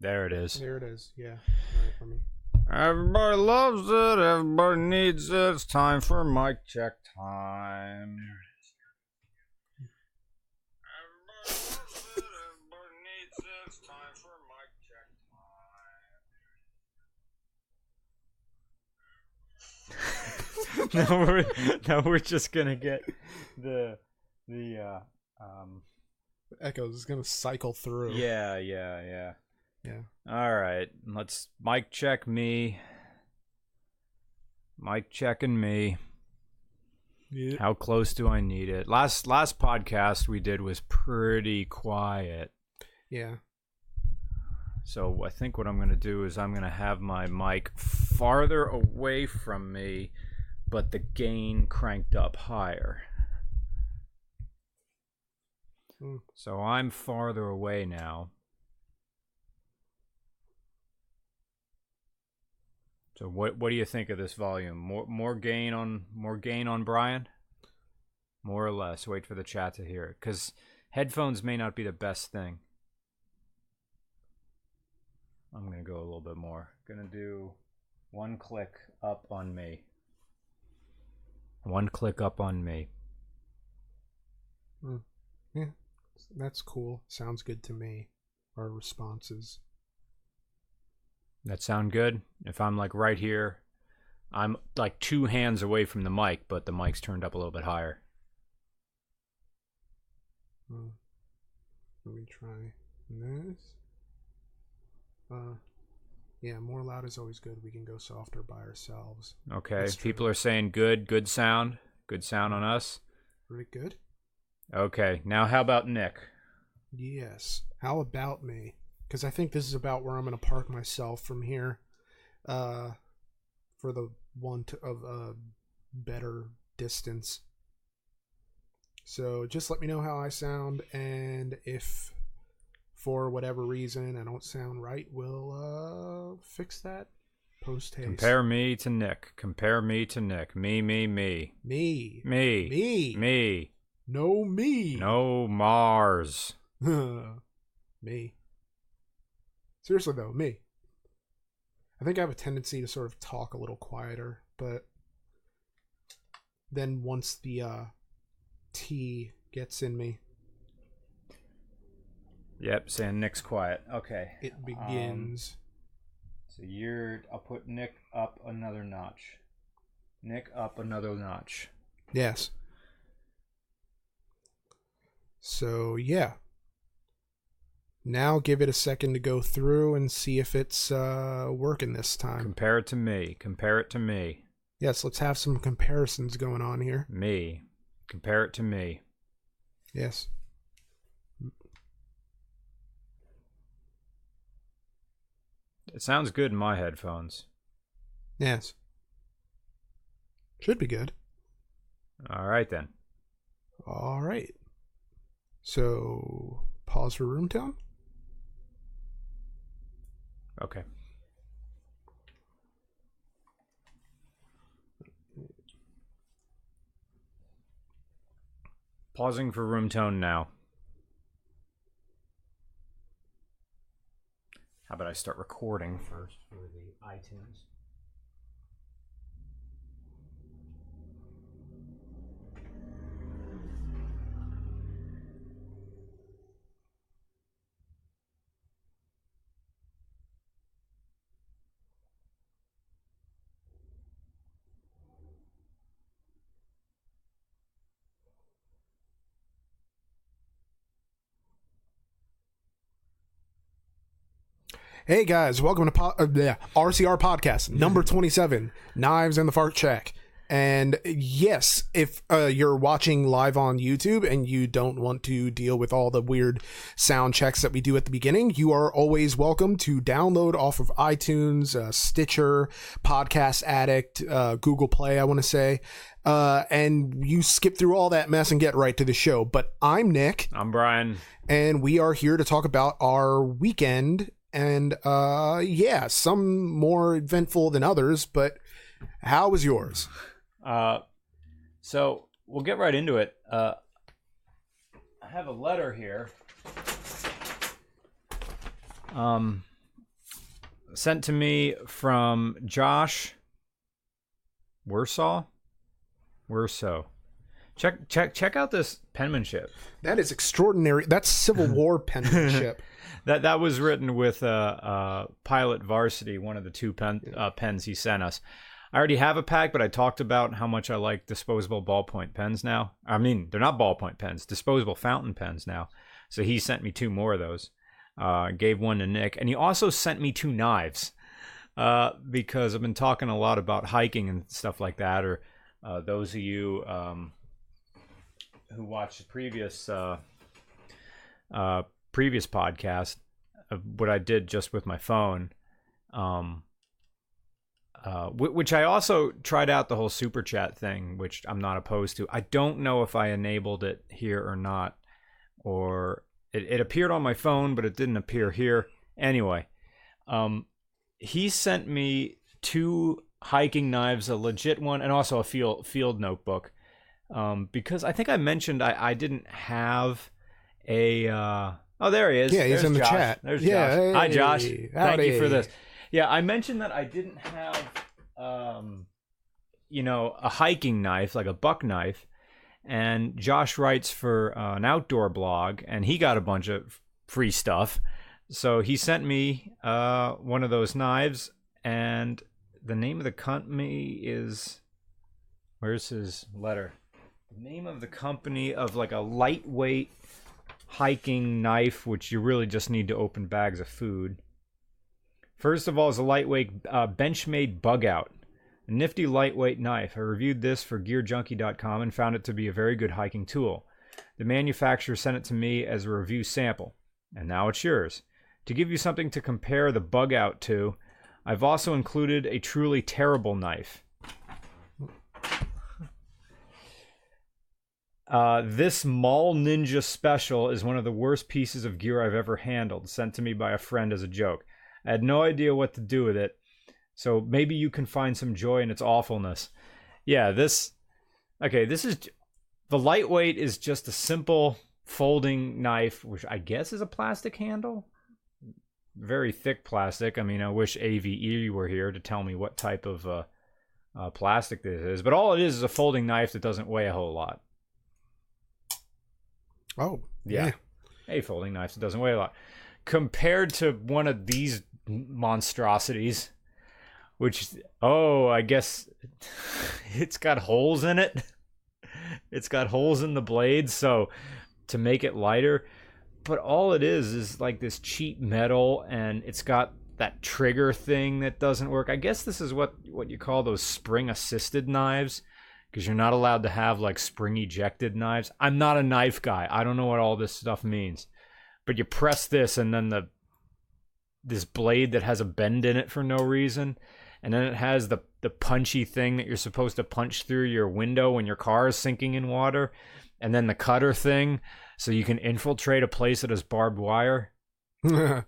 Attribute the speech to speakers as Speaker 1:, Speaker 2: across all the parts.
Speaker 1: There it is.
Speaker 2: There it is. Yeah. All right, let me.
Speaker 1: Everybody needs it. It's time for mic check time. There it is. Everybody loves it. Everybody needs it. It's time for mic check time. now we're now we're just gonna get the the uh um
Speaker 2: Echoes is gonna cycle through.
Speaker 1: yeah yeah yeah
Speaker 2: Yeah.
Speaker 1: all right let's mic check me mic checking me
Speaker 2: Yeah.
Speaker 1: how close do i need it last last podcast we did was pretty quiet
Speaker 2: Yeah.
Speaker 1: so i think what i'm gonna do is i'm gonna have my mic farther away from me but the gain cranked up higher
Speaker 2: Hmm.
Speaker 1: So I'm farther away now. So what what do you think of this volume? More more gain on more gain on Brian? More or less. Wait for the chat to hear it cuz headphones may not be the best thing. I'm to go a little bit more. To do one click up on me. One click up on me. Hmm.
Speaker 2: Yeah. That's cool. Sounds good to me. Our responses.
Speaker 1: That sound good? If I'm like right here, I'm like two hands away from the mic, but the mic's turned up a little bit higher.
Speaker 2: Uh, let me try this. Uh, yeah, more loud is always good. We can go softer by ourselves.
Speaker 1: Okay. People are saying good, good sound. Good sound on us.
Speaker 2: Pretty good.
Speaker 1: Okay. Now how about Nick?
Speaker 2: Yes. How about me? Because I think this is about where I'm going to park myself from here. Uh, for the want of a better distance. So just let me know how I sound, and if for whatever reason I don't sound right, we'll uh fix that post haste.
Speaker 1: Compare me to Nick. Compare me to Nick. Me, me, me.
Speaker 2: me,
Speaker 1: Me.
Speaker 2: me,
Speaker 1: Me.
Speaker 2: no me,
Speaker 1: No Mars.
Speaker 2: me. Seriously though, me. I think I have a tendency to sort of talk a little quieter, but then once the uh tea gets in me,
Speaker 1: Yep, saying Nick's quiet. Okay.
Speaker 2: it
Speaker 1: Um,
Speaker 2: begins.
Speaker 1: So you're I'll put Nick up another notch. Nick up another notch.
Speaker 2: yes. So yeah. Now give it a second to go through and see if it's uh working this time.
Speaker 1: Compare it to me. Compare it to me.
Speaker 2: Yes, let's have some comparisons going on here.
Speaker 1: Me. Compare it to me.
Speaker 2: Yes.
Speaker 1: It sounds good in my headphones.
Speaker 2: Yes. Should be good.
Speaker 1: All right then.
Speaker 2: All right. So, pause for room tone.
Speaker 1: Okay. Pausing for room tone now. How about I start recording first for the iTunes?
Speaker 2: Hey guys, welcome to po- uh, yeah, RCR podcast number 27, Knives and the Fart Check. And yes, if uh, you're watching live on YouTube and you don't want to deal with all the weird sound checks that we do at the beginning, you are always welcome to download off of iTunes, uh, Stitcher, Podcast Addict, uh, Google Play, I want to say. Uh, and you skip through all that mess and get right to the show. But I'm Nick
Speaker 1: I'm Brian.
Speaker 2: and we are here to talk about our weekend and uh yeah some more eventful than others but how was yours
Speaker 1: Uh, so we'll get right into it. Uh, I have a letter here. Um, sent to me from Josh Warsaw. Warsaw. Check check check out this penmanship.
Speaker 2: That is extraordinary. That's Civil War penmanship.
Speaker 1: That that was written with uh, uh, Pilot Varsity, one of the two pen, uh, pens he sent us. I already have a pack, but I talked about how much I like disposable ballpoint pens now. I mean, they're not ballpoint pens, disposable fountain pens now. So he sent me two more of those. Uh, gave one to Nick, and he also sent me two knives uh, because I've been talking a lot about hiking and stuff like that. Or uh, those of you um, who watched the previous uh, uh, previous podcast, of what I did just with my phone, um, uh, wh- which I also tried out the whole super chat thing, which I'm not opposed to. I don't know if I enabled it here or not, or it, it appeared on my phone, but it didn't appear here. Anyway, um, he sent me two hiking knives, a legit one, and also a field field notebook. Um, because I think I mentioned I, I didn't have a. Uh, oh, there he is.
Speaker 2: Yeah, he's
Speaker 1: There's
Speaker 2: in the
Speaker 1: Josh.
Speaker 2: chat.
Speaker 1: There's
Speaker 2: Yeah,
Speaker 1: Josh. Hi,
Speaker 2: hey,
Speaker 1: Josh. Thank you for this. Yeah, I mentioned that I didn't have, um, you know, a hiking knife like a buck knife, and Josh writes for uh, an outdoor blog, and he got a bunch of free stuff. So he sent me uh, one of those knives, and the name of the company is. Where's his letter? The name of the company of like a lightweight hiking knife, which you really just need to open bags of food. First of all, is a lightweight uh, Benchmade Bug Out. A nifty lightweight knife. I reviewed this for GearJunkie.com and found it to be a very good hiking tool. The manufacturer sent it to me as a review sample, and now it's yours. To give you something to compare the Bug Out to, I've also included a truly terrible knife. Uh, this Mall Ninja Special is one of the worst pieces of gear I've ever handled, sent to me by a friend as a joke. I had no idea what to do with it, so maybe you can find some joy in its awfulness. Yeah, this. Okay, this is. The lightweight is just a simple folding knife, which I guess is a plastic handle. Very thick plastic. I mean, I wish AVE were here to tell me what type of uh, uh, plastic this is, but all it is is a folding knife that doesn't weigh a whole lot.
Speaker 2: Oh,
Speaker 1: Yeah. A folding knife doesn't weigh a lot. Compared to one of these monstrosities, which, oh, I guess it's got holes in it. It's got holes in the blade, so to make it lighter. But all it is is like this cheap metal, and it's got that trigger thing that doesn't work. I guess this is what, what you call those spring assisted knives because you're not allowed to have like spring ejected knives. I'm not a knife guy. I don't know what all this stuff means. But you press this and then the this blade that has a bend in it for no reason and then it has the the punchy thing that you're supposed to punch through your window when your car is sinking in water and then the cutter thing so you can infiltrate a place that has barbed wire.
Speaker 2: this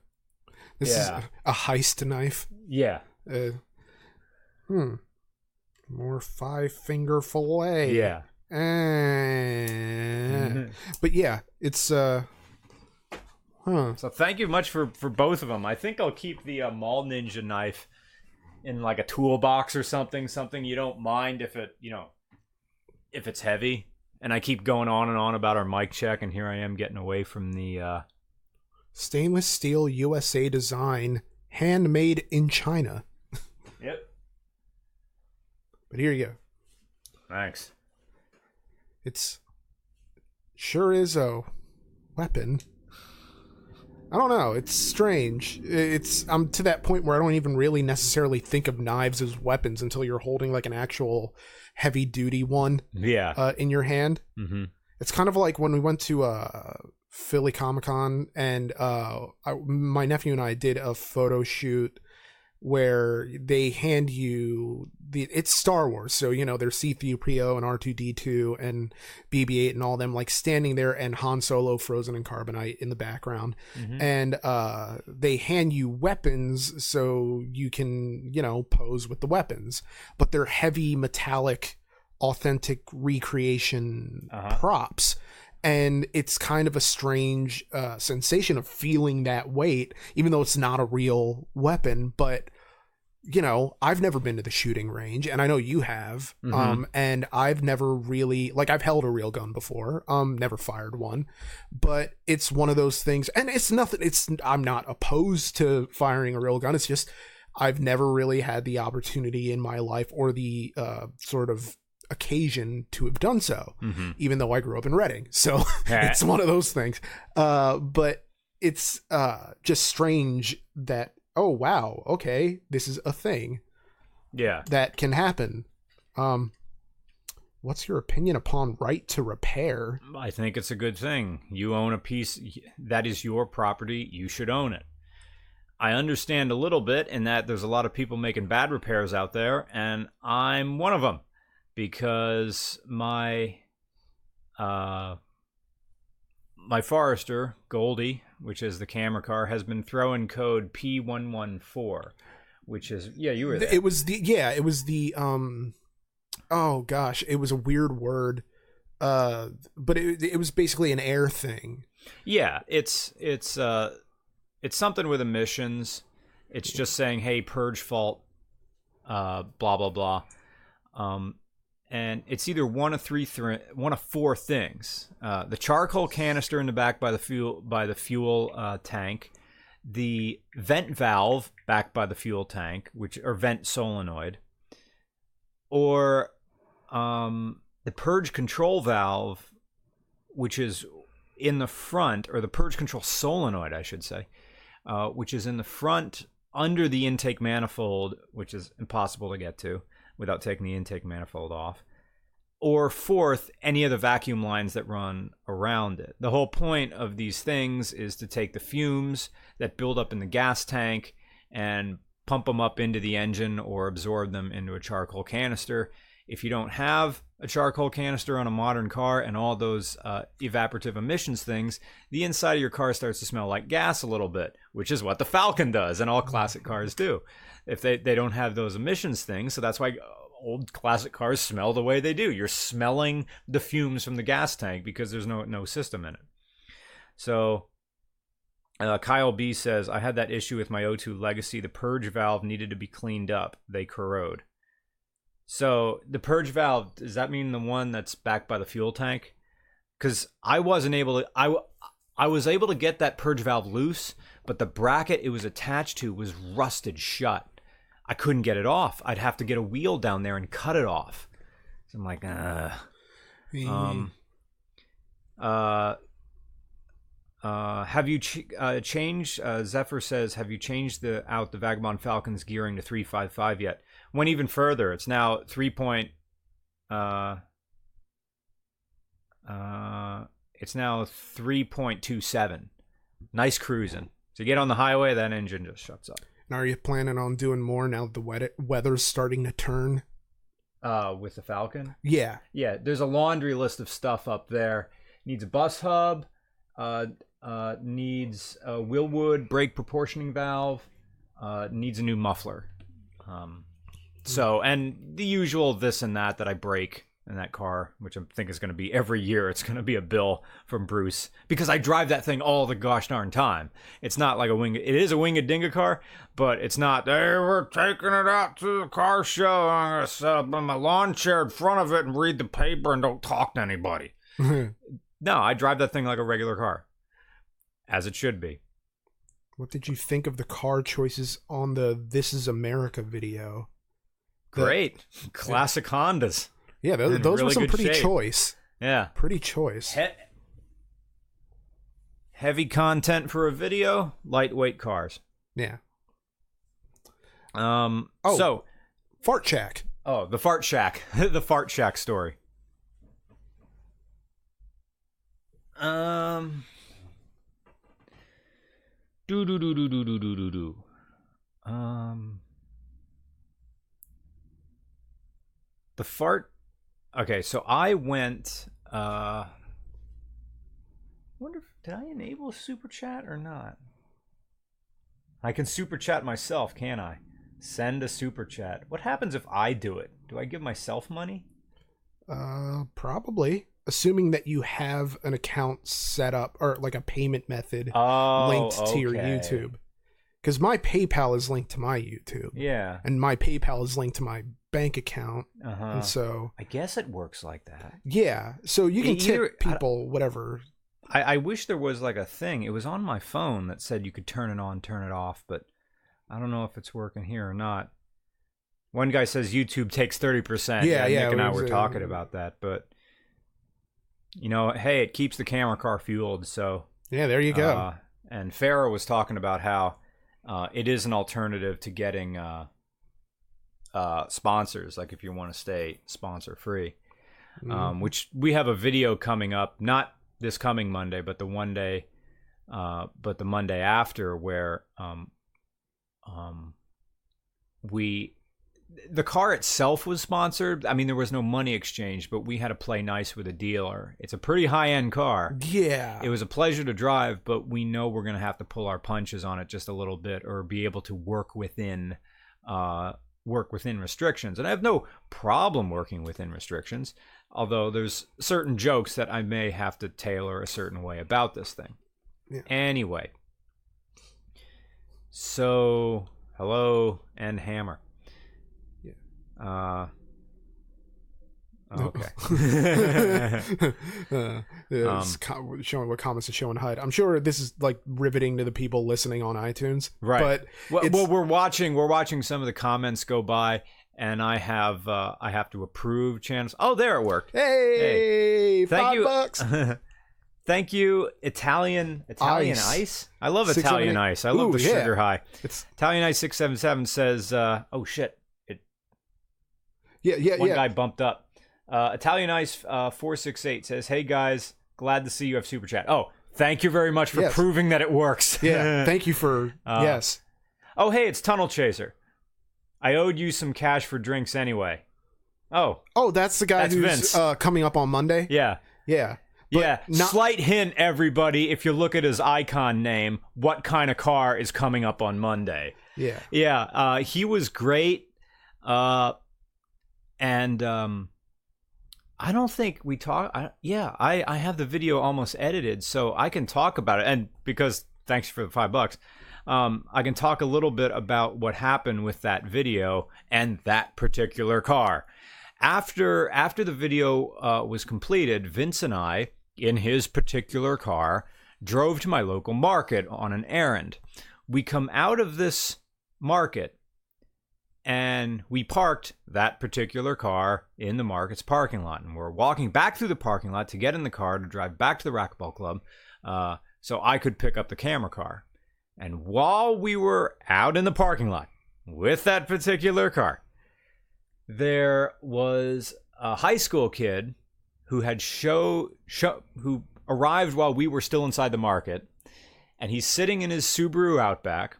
Speaker 1: Yeah.
Speaker 2: is a heist knife.
Speaker 1: Yeah.
Speaker 2: Uh, hmm. More five finger fillet.
Speaker 1: Yeah.
Speaker 2: Eh. But yeah, it's uh. Huh.
Speaker 1: So thank you much for for both of them. I think I'll keep the uh, Mall Ninja knife in like a toolbox or something, something you don't mind if it, you know, if it's heavy. And I keep going on and on about our mic check, and here I am getting away from the. uh
Speaker 2: Stainless steel USA design, handmade in China. But here you go.
Speaker 1: Thanks.
Speaker 2: It's sure is a weapon. I don't know. It's strange. It's I'm to that point where I don't even really necessarily think of knives as weapons until you're holding like an actual heavy duty one
Speaker 1: Yeah.
Speaker 2: uh, in your hand.
Speaker 1: mm-hmm.
Speaker 2: It's kind of like when we went to uh, Philly Comic Con and uh, I, my nephew and I did a photo shoot where they hand you the it's Star Wars, so you know there's C3PO and R2D2 and BB-8 and all them like standing there and Han Solo frozen in carbonite in the background,
Speaker 1: Mhm.
Speaker 2: and uh, they hand you weapons so you can you know pose with the weapons, but they're heavy metallic, authentic recreation
Speaker 1: Uh-huh.
Speaker 2: props. And it's kind of a strange uh, sensation of feeling that weight, even though it's not a real weapon. But you know, I've never been to the shooting range, and I know you have.
Speaker 1: Mhm.
Speaker 2: Um, and I've never really like I've held a real gun before. Um, never fired one, but it's one of those things, and it's nothing. It's I'm not opposed to firing a real gun. It's just I've never really had the opportunity in my life or the uh, sort of occasion to have done so
Speaker 1: Mm-hmm.
Speaker 2: even though I grew up in Reading. So it's one of those things. Uh, but it's uh, just strange that, oh, wow, okay, this is a thing
Speaker 1: yeah.
Speaker 2: that can happen. Um, what's your opinion upon right to repair?
Speaker 1: I think it's a good thing. You own a piece that is your property. You should own it. I understand a little bit in that there's a lot of people making bad repairs out there, and I'm one of them because my uh, my Forester Goldie, which is the camera car, has been throwing code P114, which is yeah, you were there.
Speaker 2: It was the, yeah, it was the, um, oh gosh, it was a weird word. Uh, but it, it was basically an air thing.
Speaker 1: Yeah, it's it's uh it's something with emissions. It's just saying, "Hey, purge fault uh blah blah blah." Um and it's either one of three thr one of four things. Uh the charcoal canister in the back by the fuel by the fuel uh tank, the vent valve back by the fuel tank, which or vent solenoid, or um the purge control valve which is in the front, or the purge control solenoid, I should say, uh, which is in the front under the intake manifold, which is impossible to get to without taking the intake manifold off. Or fourth, any of the vacuum lines that run around it. The whole point of these things is to take the fumes that build up in the gas tank and pump them up into the engine or absorb them into a charcoal canister. If you don't have a charcoal canister on a modern car and all those uh, evaporative emissions things, the inside of your car starts to smell like gas a little bit, which is what the Falcon does and all classic cars do. If they, they don't have those emissions things, so that's why uh, old classic cars smell the way they do. You're smelling the fumes from the gas tank because there's no no system in it. So uh, Kyle B says, I had that issue with my O2 Legacy. The purge valve needed to be cleaned up. They corrode. So the purge valve does that mean the one that's back by the fuel tank? Because I wasn't able to. I was able to get that purge valve loose, but the bracket it was attached to was rusted shut. I couldn't get it off. I'd have to get a wheel down there and cut it off. So I'm like, uh. Um. Uh. Uh, have you ch- uh, changed? Uh, Zephyr says, have you changed the out the Vagabond Falcon's gearing to three five five yet? Went even further. It's now three point. Uh, uh, it's now three point two seven. Nice cruising. So you get on the highway, that engine just shuts up.
Speaker 2: And are you planning on doing more now that the wet- weather's starting to turn?
Speaker 1: Uh, with the Falcon.
Speaker 2: Yeah.
Speaker 1: Yeah, there's a laundry list of stuff up there. Needs a bus hub. Uh, uh, needs a Willwood brake proportioning valve. Uh, needs a new muffler. Um, so and the usual this and that that I break in that car, which I think is going to be every year. It's going to be a bill from Bruce because I drive that thing all the gosh darn time. It's not like a wing. It is a Wingadinga car, but it's not. Hey, we're taking it out to the car show. I'm going to set up in my lawn chair in front of it and read the paper and don't talk to anybody. No, I drive that thing like a regular car, as it should be.
Speaker 2: what did you think of the car choices on the This Is America video? The-
Speaker 1: Great, classic Hondas.
Speaker 2: Yeah, those, those were some pretty
Speaker 1: shape.
Speaker 2: choice.
Speaker 1: Yeah.
Speaker 2: Pretty choice.
Speaker 1: He- heavy content for a video, lightweight cars.
Speaker 2: Yeah.
Speaker 1: Um.
Speaker 2: Oh.
Speaker 1: So,
Speaker 2: Fart Shack.
Speaker 1: oh, the fart shack, the fart shack story. Um. Do do do do do do do do do. Um. The fart. Okay, so I went. Uh. Wonder if did I enable super chat or not? I can super chat myself, can I? Send a super chat. What happens if I do it? Do I give myself money?
Speaker 2: Uh, probably. assuming that you have an account set up or like a payment method
Speaker 1: Oh,
Speaker 2: linked to your. YouTube. Because my PayPal is linked to my YouTube,
Speaker 1: Yeah.
Speaker 2: and my PayPal is linked to my bank account,
Speaker 1: Uh huh.
Speaker 2: and so
Speaker 1: I guess it works like that.
Speaker 2: yeah, so you can
Speaker 1: Either-
Speaker 2: tip people whatever.
Speaker 1: I, I wish there was like a thing. It was on my phone that said you could turn it on, turn it off, but I don't know if it's working here or not. One guy says YouTube takes thirty percent.
Speaker 2: Yeah, yeah,
Speaker 1: Nick and I were talking about that, but you know, hey, it keeps the camera car fueled, so
Speaker 2: Yeah, there you go.
Speaker 1: Uh, and Farah was talking about how uh, it is an alternative to getting uh, uh, sponsors, like if you want to stay sponsor free.
Speaker 2: Mm-hmm.
Speaker 1: Um, which we have a video coming up, not this coming Monday, but the one day, uh, but the Monday after, where um, um, we the car itself was sponsored. I mean, there was no money exchange, but we had to play nice with a dealer. It's a pretty high end car.
Speaker 2: yeah,
Speaker 1: It was a pleasure to drive, but we know we're going to have to pull our punches on it just a little bit, or be able to work within, uh, work within restrictions. And I have no problem working within restrictions, although there's certain jokes that I may have to tailor a certain way about this thing.
Speaker 2: Yeah.
Speaker 1: Anyway, so hello and hammer.
Speaker 2: Yeah.
Speaker 1: Uh.
Speaker 2: No.
Speaker 1: Okay.
Speaker 2: uh, it's
Speaker 1: Um,
Speaker 2: co- showing what comments to show and hide. I'm sure this is like riveting to the people listening on iTunes,
Speaker 1: Right.
Speaker 2: But
Speaker 1: Well, well, we're watching. We're watching some of the comments go by, and I have uh, I have to approve channels. Oh, there it worked.
Speaker 2: hey,
Speaker 1: Thank
Speaker 2: five
Speaker 1: you.
Speaker 2: bucks.
Speaker 1: Thank you, Italian Italian
Speaker 2: Ice.
Speaker 1: ice. I love
Speaker 2: Six,
Speaker 1: Italian
Speaker 2: seven,
Speaker 1: ice. I love
Speaker 2: Ooh,
Speaker 1: the
Speaker 2: yeah.
Speaker 1: sugar high.
Speaker 2: It's
Speaker 1: Italian ice six seven seven says, uh, "Oh shit, it
Speaker 2: yeah, yeah,
Speaker 1: one
Speaker 2: yeah.
Speaker 1: guy bumped up." Uh, Italian ice uh, four six eight says, "Hey guys, glad to see you have super chat." Oh, thank you very much for
Speaker 2: Yes.
Speaker 1: proving that it works.
Speaker 2: yeah, thank you for
Speaker 1: Uh,
Speaker 2: yes.
Speaker 1: Oh, hey, it's Tunnel Chaser. I owed you some cash for drinks anyway. Oh,
Speaker 2: Oh, that's the guy
Speaker 1: That's
Speaker 2: who's uh, coming up on Monday.
Speaker 1: yeah.
Speaker 2: Yeah, But
Speaker 1: yeah.
Speaker 2: not-
Speaker 1: Slight hint, everybody, if you look at his icon name, what kind of car is coming up on Monday?
Speaker 2: yeah.
Speaker 1: Yeah, uh, he was great. Uh, and um, I don't think we talk. I, yeah, I, I have the video almost edited, so I can talk about it. And because thanks for the five bucks, um, I can talk a little bit about what happened with that video and that particular car. After after the video uh, was completed, Vince and I, in his particular car, drove to my local market on an errand. We come out of this market and we parked that particular car in the market's parking lot. And we're walking back through the parking lot to get in the car to drive back to the racquetball club uh, so I could pick up the camera car. And while we were out in the parking lot with that particular car, there was a high school kid who had show, show who arrived while we were still inside the market and he's sitting in his Subaru Outback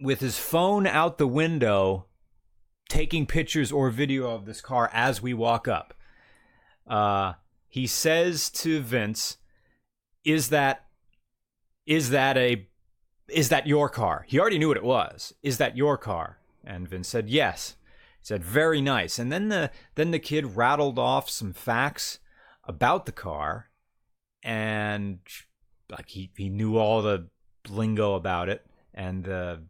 Speaker 1: with his phone out the window taking pictures or video of this car as we walk up. Uh, he says to Vince, "Is that is that a is that your car?" He already knew what it was. Is that your car? And Vince said, "Yes." He said, "Very nice." And then the then the kid rattled off some facts about the car and like he, he knew all the lingo about it and the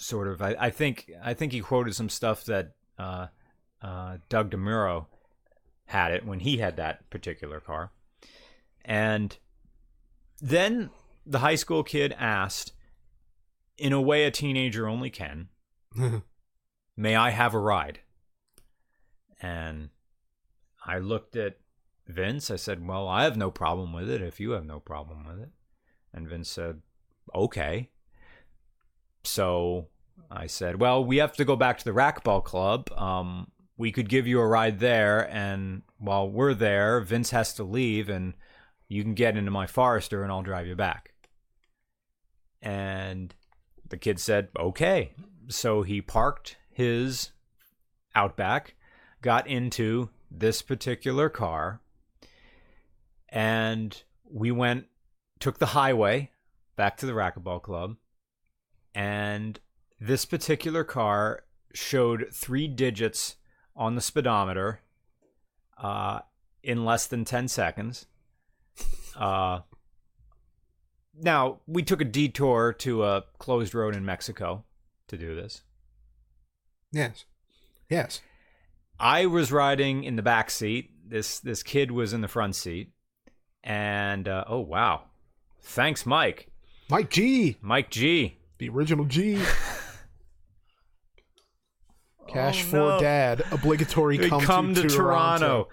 Speaker 1: sort of I, I think I think he quoted some stuff that uh, uh, Doug DeMuro had it when he had that particular car. And then the high school kid asked, in a way a teenager only can, may I have a ride? And I looked at Vince. I said, Well, I have no problem with it if you have no problem with it. And Vince said, Okay. So I said, Well, we have to go back to the racquetball club. Um, we could give you a ride there. And while we're there, Vince has to leave and you can get into my Forester and I'll drive you back. And the kid said, Okay. So he parked his Outback, got into this particular car, and we went, took the highway back to the racquetball club, and this particular car showed three digits on the speedometer uh, in less than 10 seconds. Uh, now, we took a detour to a closed road in Mexico to do this.
Speaker 2: Yes. Yes.
Speaker 1: I was riding in the back seat. This this kid was in the front seat, and uh, oh wow, thanks, Mike.
Speaker 2: Mike G,
Speaker 1: Mike G.
Speaker 2: the original G. Cash
Speaker 1: Oh,
Speaker 2: for
Speaker 1: no.
Speaker 2: Dad, obligatory come,
Speaker 1: come, to, Toronto.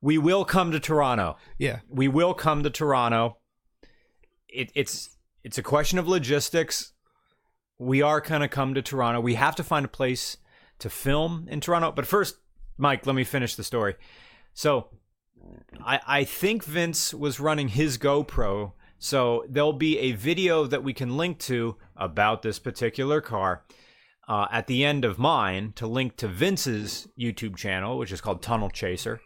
Speaker 1: We will come to Toronto.
Speaker 2: Yeah.
Speaker 1: We will come to Toronto. It, it's it's a question of logistics. We are gonna come to Toronto. We have to find a place to film in Toronto. But first, Mike, let me finish the story. So, I I think Vince was running his GoPro, so there'll be a video that we can link to about this particular car. Uh, at the end of mine to link to Vince's YouTube channel, which is called Tunnel Chaser,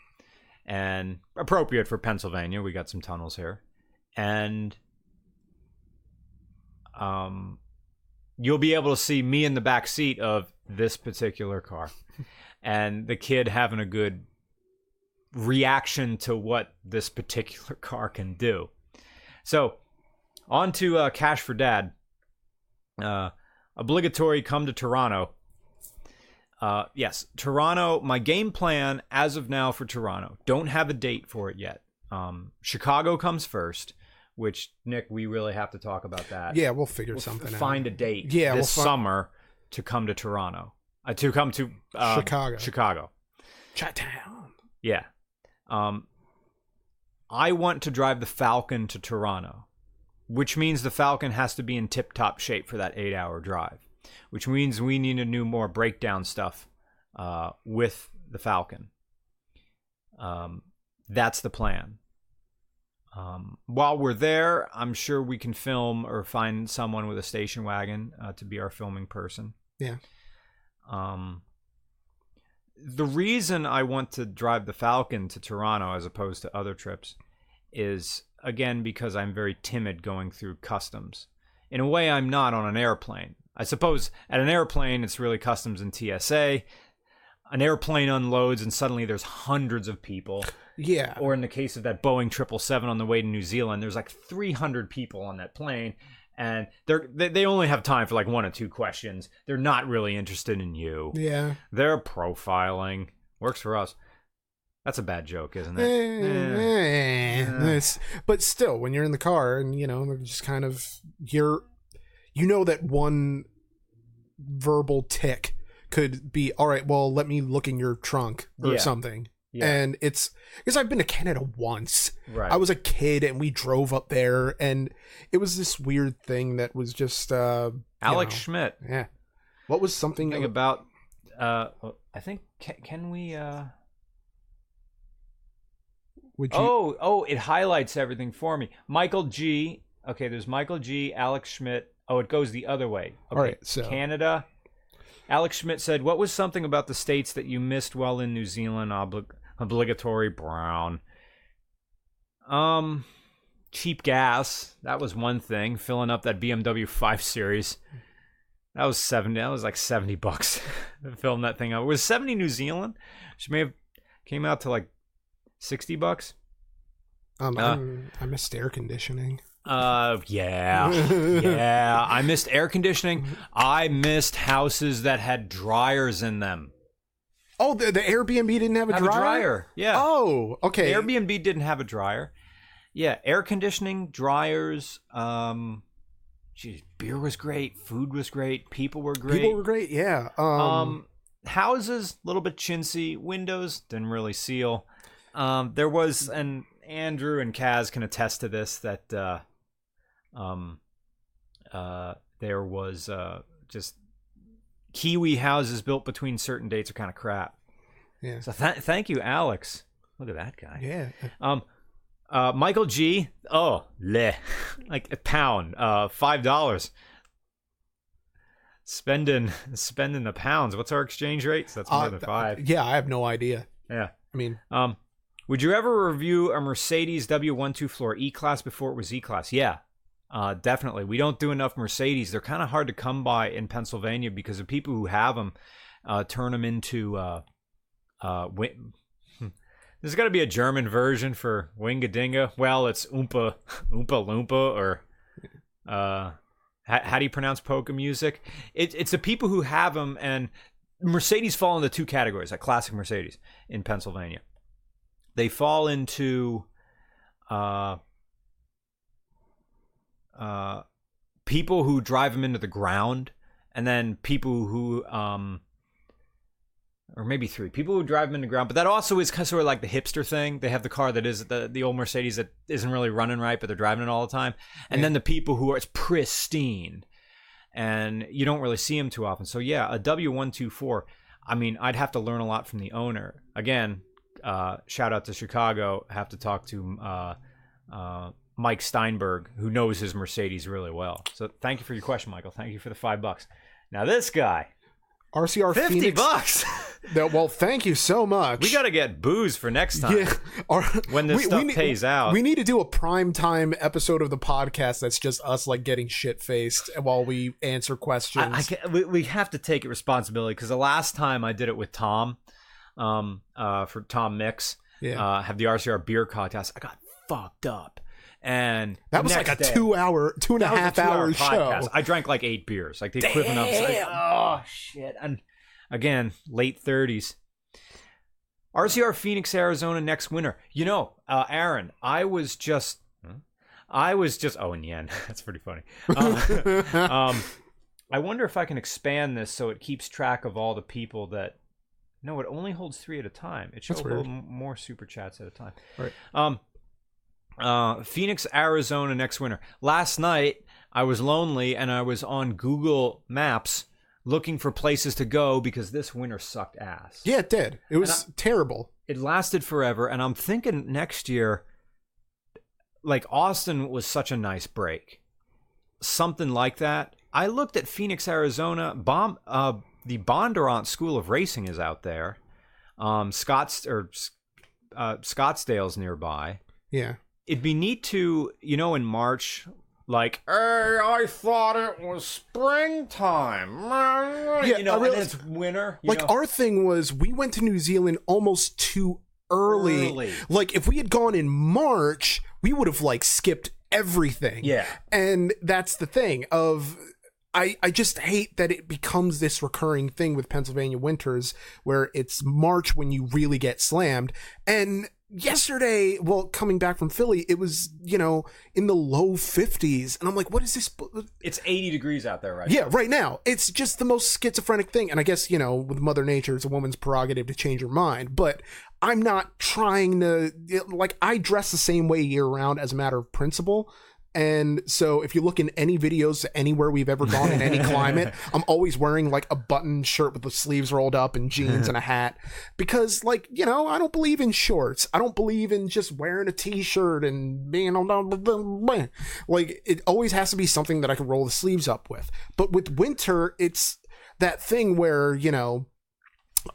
Speaker 1: and appropriate for Pennsylvania. We got some tunnels here, and um, you'll be able to see me in the back seat of this particular car, and the kid having a good reaction to what this particular car can do. So, on to uh, Cash for Dad. Uh, obligatory come to Toronto. Uh, yes, Toronto. My game plan as of now for Toronto. Don't have a date for it yet. Um, Chicago comes first, which Nick, we really have to talk about that.
Speaker 2: Yeah, we'll figure
Speaker 1: We'll
Speaker 2: something
Speaker 1: f- find a date.
Speaker 2: Yeah,
Speaker 1: this
Speaker 2: we'll fi-
Speaker 1: summer to come to Toronto. Uh, to come to uh,
Speaker 2: Chicago.
Speaker 1: Chicago.
Speaker 2: Chattown.
Speaker 1: Yeah. Um, I want to drive the Falcon to Toronto, which means the Falcon has to be in tip top shape for that eight hour drive, which means we need to do more breakdown stuff uh, with the Falcon. Um, that's the plan. Um, while we're there, I'm sure we can film or find someone with a station wagon uh, to be our filming person.
Speaker 2: Yeah.
Speaker 1: Um, the reason I want to drive the Falcon to Toronto as opposed to other trips is again because I'm very timid going through customs. In a way, I'm not on an airplane. I suppose at an airplane, it's really customs and TSA. An airplane unloads, and suddenly there's hundreds of people.
Speaker 2: Yeah.
Speaker 1: Or in the case of that Boeing 777 on the way to New Zealand, there's like 300 people on that plane, and they're they, they only have time for like one or two questions. They're not really interested in you.
Speaker 2: yeah.
Speaker 1: They're profiling. Works for us. That's a bad joke, isn't it?
Speaker 2: Eh,
Speaker 1: Eh.
Speaker 2: eh, it's- but still, when you're in the car and you know, they're just kind of you're, you know that one verbal tick could be all right. Well, let me look in your trunk or
Speaker 1: Yeah.
Speaker 2: something.
Speaker 1: Yeah.
Speaker 2: And it's because I've been to Canada once.
Speaker 1: right.
Speaker 2: I was a kid and we drove up there, and it was this weird thing that was just uh, you
Speaker 1: Alex
Speaker 2: know,
Speaker 1: Schmidt.
Speaker 2: yeah. What was something?
Speaker 1: Think about. Uh, I think can, can we? Uh,
Speaker 2: would you?
Speaker 1: oh, oh! It highlights everything for me. Michael G. Okay, there's Michael G. Alex Schmidt. Oh, it goes the other way. Okay,
Speaker 2: All right, so-
Speaker 1: Canada. Alex Schmidt said, "What was something about the states that you missed while in New Zealand? Oblig- obligatory brown. Um, cheap gas. That was one thing. Filling up that BMW 5 Series. That was seventy. That was like seventy bucks film that thing up. It was seventy New Zealand. She may have came out to like sixty bucks.
Speaker 2: um,
Speaker 1: uh,
Speaker 2: I'm- I missed air conditioning.
Speaker 1: Uh, yeah, yeah. I missed air conditioning. I missed houses that had dryers in them.
Speaker 2: Oh, the, the Airbnb didn't have a
Speaker 1: Have
Speaker 2: dryer.
Speaker 1: a dryer. Yeah.
Speaker 2: Oh, okay.
Speaker 1: Airbnb didn't have a dryer. Yeah, air conditioning, dryers. Um, geez, beer was great. Food was great. People were great.
Speaker 2: People were great. Yeah. Um,
Speaker 1: Um, houses a little bit chintzy. Windows didn't really seal. Um, there was, and Andrew and Kaz can attest to this that, uh, um, uh, there was uh just Kiwi houses built between certain dates are kind of crap.
Speaker 2: yeah.
Speaker 1: So th- thank you, Alex. Look at that guy.
Speaker 2: Yeah.
Speaker 1: Um, uh, Michael G. Oh, leh, like a pound, uh, five dollars. Spending, spending the pounds. What's our exchange rate? So that's more
Speaker 2: Uh,
Speaker 1: than five.
Speaker 2: Yeah, I have no idea.
Speaker 1: Yeah.
Speaker 2: I mean,
Speaker 1: Um, would you ever review a Mercedes W124 E class before it was E class? Yeah, uh, definitely. We don't do enough Mercedes. They're kind of hard to come by in Pennsylvania because the people who have them uh, turn them into uh, uh, win- there's got to be a German version for Wingadinga. Well, it's Oompa Oompa Loompa or uh, how, how do you pronounce polka music? It, it's the people who have them, and Mercedes fall into two categories. Like classic Mercedes in Pennsylvania, they fall into uh, uh, people who drive them into the ground, and then people who um, or maybe three people who drive them into the ground. But that also is kind of sort of like the hipster thing. They have the car that is the the old Mercedes that isn't really running right, but they're driving it all the time. And then the people who are it's pristine, and you don't really see them too often. So yeah, a W one two four. I mean, I'd have to learn a lot from the owner. Again, uh, shout out to Chicago. Have to talk to uh, uh, Mike Steinberg, who knows his Mercedes really well. So thank you for your question, Michael. Thank you for the five bucks. Now this guy,
Speaker 2: RCR
Speaker 1: fifty
Speaker 2: Phoenix.
Speaker 1: bucks.
Speaker 2: No, well, thank you so much.
Speaker 1: we got to get booze for next time.
Speaker 2: yeah. Our,
Speaker 1: When this stuff pays out.
Speaker 2: we need to do a prime time episode of the podcast that's just us like getting shit faced while we answer questions.
Speaker 1: I, I can, we, we have to take it responsibility because the last time I did it with Tom, um, uh, for Tom Mix,
Speaker 2: Yeah.
Speaker 1: uh, have the RCR beer contest. I got fucked up, and
Speaker 2: that was like a
Speaker 1: day-
Speaker 2: two hour, two and a
Speaker 1: that was
Speaker 2: half
Speaker 1: two-hour
Speaker 2: hour
Speaker 1: podcast.
Speaker 2: show.
Speaker 1: I drank like eight beers, like the equivalent of like, oh shit. And again, late thirties. RCR Phoenix, Arizona next winter. You know, uh, Aaron, I was just, I was just. Oh, and yen. That's pretty funny. Uh, um, I wonder if I can expand this so it keeps track of all the people that. No, it only holds three at a time. It should hold m- more super chats at a time.
Speaker 2: Right.
Speaker 1: Um, uh, Phoenix, Arizona next winter. Last night I was lonely and I was on Google Maps looking for places to go because this winter sucked ass.
Speaker 2: yeah, it did. It was terrible.
Speaker 1: It lasted forever, and I'm thinking next year, like Austin was such a nice break, something like that. I looked at Phoenix, Arizona. Bomb, uh, the Bondurant School of Racing is out there. Um, Scotts or uh, Scottsdale's nearby.
Speaker 2: Yeah.
Speaker 1: It'd be neat to, you know, in March, like, hey, I thought it was springtime.
Speaker 2: Yeah,
Speaker 1: you know, and it's winter. you
Speaker 2: Like
Speaker 1: know?
Speaker 2: our thing was we went to New Zealand almost too early.
Speaker 1: Early.
Speaker 2: Like if we had gone in March, we would have like skipped everything.
Speaker 1: Yeah.
Speaker 2: And that's the thing of I, I just hate that it becomes this recurring thing with Pennsylvania winters where it's March when you really get slammed. And yesterday, well, coming back from Philly, it was, you know, in the low 50s. And I'm like, what is this?
Speaker 1: It's 80 degrees out there right
Speaker 2: Yeah, right now. It's just the most schizophrenic thing. And I guess, you know, with Mother Nature, it's a woman's prerogative to change her mind. But I'm not trying to, like, I dress the same way year round as a matter of principle. And so if you look in any videos anywhere we've ever gone in any climate, I'm always wearing like a button shirt with the sleeves rolled up and jeans and a hat because like, you know, I don't believe in shorts. I don't believe in just wearing a t-shirt and being on like it always has to be something that I can roll the sleeves up with. But with winter, it's that thing where, you know,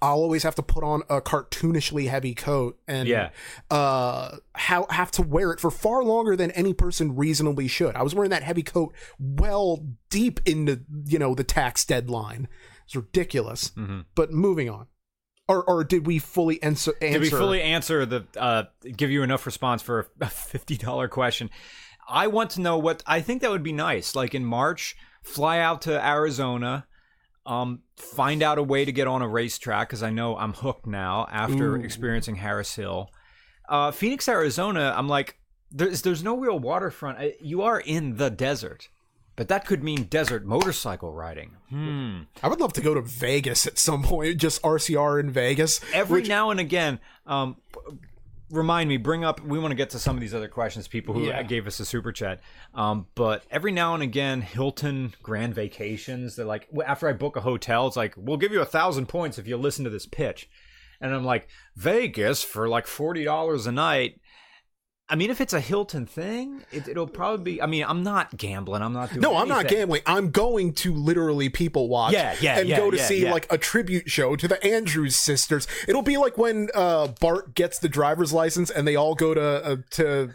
Speaker 2: I'll always have to put on a cartoonishly heavy coat and
Speaker 1: Yeah.
Speaker 2: uh how have to wear it for far longer than any person reasonably should. I was wearing that heavy coat well deep into you know the tax deadline. It's ridiculous.
Speaker 1: Mhm.
Speaker 2: But moving on. Or or did we fully answer answer
Speaker 1: Did we fully answer the uh, give you enough response for a fifty dollar question? I want to know what I think that would be nice. Like in March, fly out to Arizona, um, find out a way to get on a racetrack because I know I'm hooked now after
Speaker 2: Ooh.
Speaker 1: experiencing Harris Hill. Uh, Phoenix, Arizona. I'm like, there's there's no real waterfront. I- You are in the desert, but that could mean desert motorcycle riding. Hmm.
Speaker 2: I would love to go to Vegas at some point, just RCR in Vegas.
Speaker 1: every
Speaker 2: which-
Speaker 1: now and again um p- remind me bring up we want to get to some of these other questions people who
Speaker 2: Yeah.
Speaker 1: gave us a super chat um but every now and again hilton grand vacations they're like after i book a hotel it's like we'll give you a thousand points if you listen to this pitch and i'm like vegas for like $40 a night I mean, if it's a Hilton thing, it, it'll probably be. I mean, I'm not gambling. I'm not doing.
Speaker 2: No, I'm not gambling. I'm going to literally people watch.
Speaker 1: Yeah, yeah,
Speaker 2: and
Speaker 1: yeah,
Speaker 2: go to
Speaker 1: yeah,
Speaker 2: see
Speaker 1: yeah.
Speaker 2: like a tribute show to the Andrews sisters. It'll be like when uh, Bart gets the driver's license and they all go to uh, to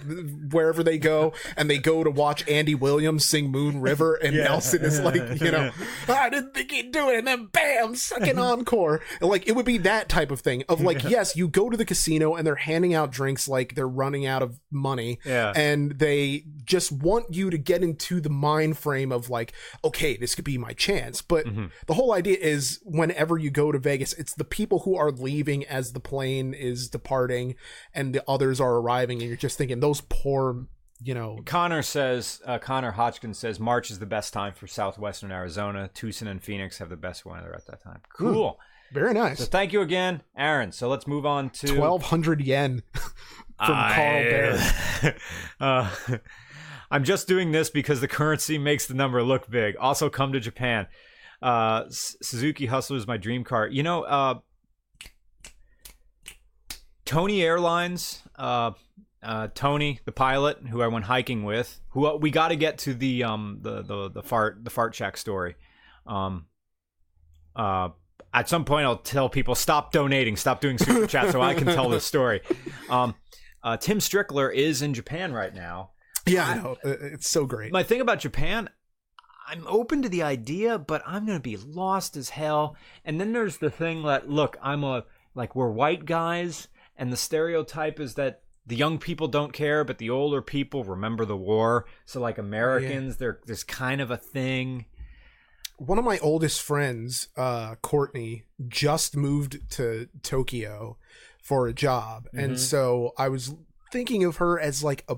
Speaker 2: wherever they go and they go to watch Andy Williams sing Moon River and Nelson is like, you know, I didn't think he'd do it, and then bam, second encore. Like it would be that type of thing of like, yes, you go to the casino and they're handing out drinks like they're running out of money
Speaker 1: Yeah.
Speaker 2: and they just want you to get into the mind frame of like okay this could be my chance but
Speaker 1: Mm-hmm.
Speaker 2: the whole idea is whenever you go to vegas it's the people who are leaving as the plane is departing and the others are arriving and you're just thinking those poor you know
Speaker 1: Connor says, uh, Connor Hodgkins says, March is the best time for southwestern Arizona. Tucson and Phoenix have the best weather at that time. Cool.
Speaker 2: very
Speaker 1: So
Speaker 2: nice
Speaker 1: thank you again, Aaron. So let's move on to
Speaker 2: 1200 yen from carl bear
Speaker 1: uh, I'm just doing this because the currency makes the number look big. Also, come to Japan. Uh, Suzuki Hustler is my dream car. You know, uh, Tony Airlines. Uh, uh, Tony, the pilot who I went hiking with, who uh, we got to get to the um the the the fart the fart check story. Um, uh, at some point I'll tell people stop donating, stop doing super chat, so I can tell this story. Um, uh, Tim Strickler is in Japan right now.
Speaker 2: yeah i know Uh, it's so great
Speaker 1: My thing about Japan, I'm open to the idea, but I'm gonna be lost as hell. And then there's the thing that look, I'm a like we're white guys, and the stereotype is that the young people don't care, but the older people remember the war. So like Americans, there there's kind of a thing.
Speaker 2: one of my oldest friends, uh, Courtney, just moved to Tokyo for a job.
Speaker 1: Mm-hmm.
Speaker 2: And so I was thinking of her as like a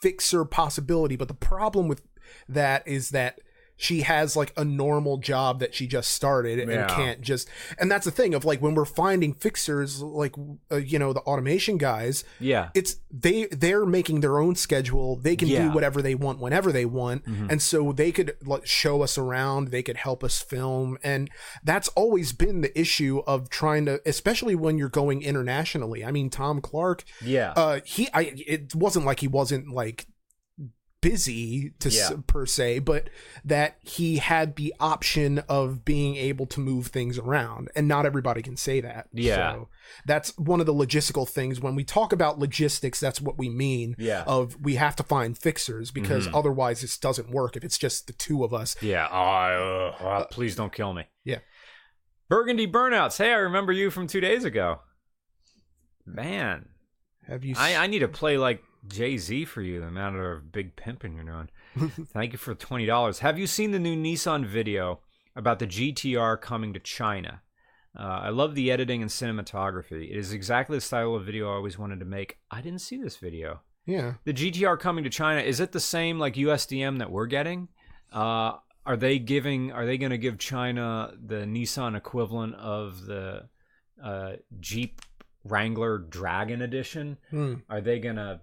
Speaker 2: fixer possibility. But the problem with that is that she has like a normal job that she just started and
Speaker 1: Yeah.
Speaker 2: can't just and that's the thing of like when we're finding fixers like uh, you know the automation guys
Speaker 1: Yeah.
Speaker 2: it's they they're making their own schedule they can
Speaker 1: Yeah.
Speaker 2: do whatever they want whenever they want and so they could like, show us around they could help us film and that's always been the issue of trying to especially when you're going internationally i mean tom clark
Speaker 1: Yeah.
Speaker 2: uh he i it wasn't like he wasn't like busy to s-
Speaker 1: Yeah.
Speaker 2: per se but that he had the option of being able to move things around and not everybody can say that
Speaker 1: Yeah.
Speaker 2: so that's one of the logistical things when we talk about logistics that's what we mean
Speaker 1: Yeah.
Speaker 2: of we have to find fixers because
Speaker 1: Mm-hmm.
Speaker 2: otherwise this doesn't work if it's just the two of us
Speaker 1: Yeah. Oh, uh, uh, please don't kill me.
Speaker 2: Yeah.
Speaker 1: Burgundy burnouts. Hey, I remember you from two days ago. Man,
Speaker 2: have you
Speaker 1: I need to play like Jay Z for you. The amount of big pimping you're doing. Thank you for twenty dollars. Have you seen the new Nissan video about the GTR coming to China? Uh, I love the editing and cinematography. It is exactly the style of video I always wanted to make. I didn't see this video.
Speaker 2: yeah
Speaker 1: The GTR coming to China is it the same like USDM that we're getting? Uh, are they giving? Are they going to give China the Nissan equivalent of the uh, Jeep Wrangler Dragon Edition?
Speaker 2: Hmm.
Speaker 1: Are they going to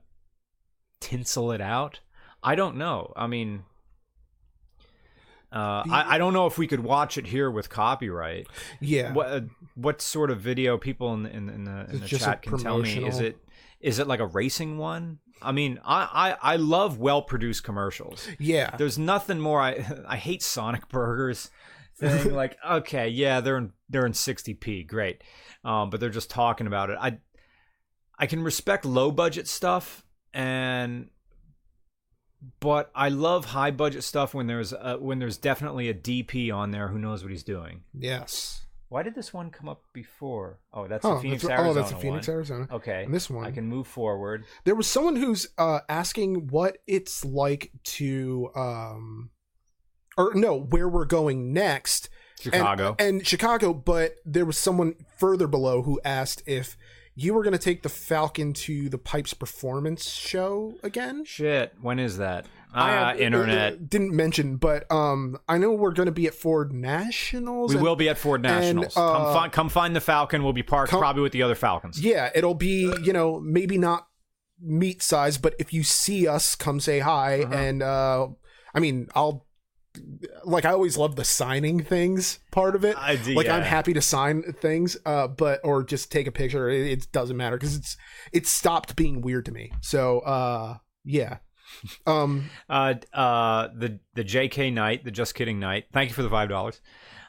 Speaker 1: tinsel it out? I don't know. I mean, uh, I, I don't know if we could watch it here with copyright.
Speaker 2: yeah
Speaker 1: What uh, what sort of video people in in, in the, in the chat can tell me? Is it is it like a racing one? I mean, I I, I love well produced commercials.
Speaker 2: yeah
Speaker 1: There's nothing more. I I hate Sonic Burgers thing. like, okay, yeah, they're in they're in 60p, great, um, but they're just talking about it. I I can respect low budget stuff and. But I love high budget stuff when there's uh when there's definitely a DP on there who knows what he's doing.
Speaker 2: yes
Speaker 1: Why did this one come up before? Oh, that's
Speaker 2: oh
Speaker 1: the Phoenix,
Speaker 2: that's,
Speaker 1: Arizona
Speaker 2: oh that's a phoenix
Speaker 1: one.
Speaker 2: arizona
Speaker 1: Okay,
Speaker 2: and this one
Speaker 1: I can move forward.
Speaker 2: there was someone who's uh asking what it's like to um or no where we're going next and-
Speaker 1: Chicago.
Speaker 2: and, chicago but there was someone further below who asked if you were going to take the falcon to the pipes performance show again
Speaker 1: Shit, when is that? Ah,
Speaker 2: uh,
Speaker 1: internet.
Speaker 2: didn't mention but um i know we're going to be at ford nationals
Speaker 1: We
Speaker 2: and-
Speaker 1: will be at Ford Nationals.
Speaker 2: uh,
Speaker 1: come, find, come find the Falcon. We'll be parked
Speaker 2: come-
Speaker 1: probably with the other Falcons.
Speaker 2: yeah it'll be you know maybe not meat size but if you see us come say hi
Speaker 1: Uh-huh.
Speaker 2: and uh i mean i'll like I always love the signing things part of it.
Speaker 1: I do,
Speaker 2: like I'm happy to sign things, uh, but or just take a picture. It, it doesn't matter because it's it stopped being weird to me. So uh, yeah. Um,
Speaker 1: Uh, uh, the the JK Knight, the Just Kidding Knight. Thank you for the five dollars.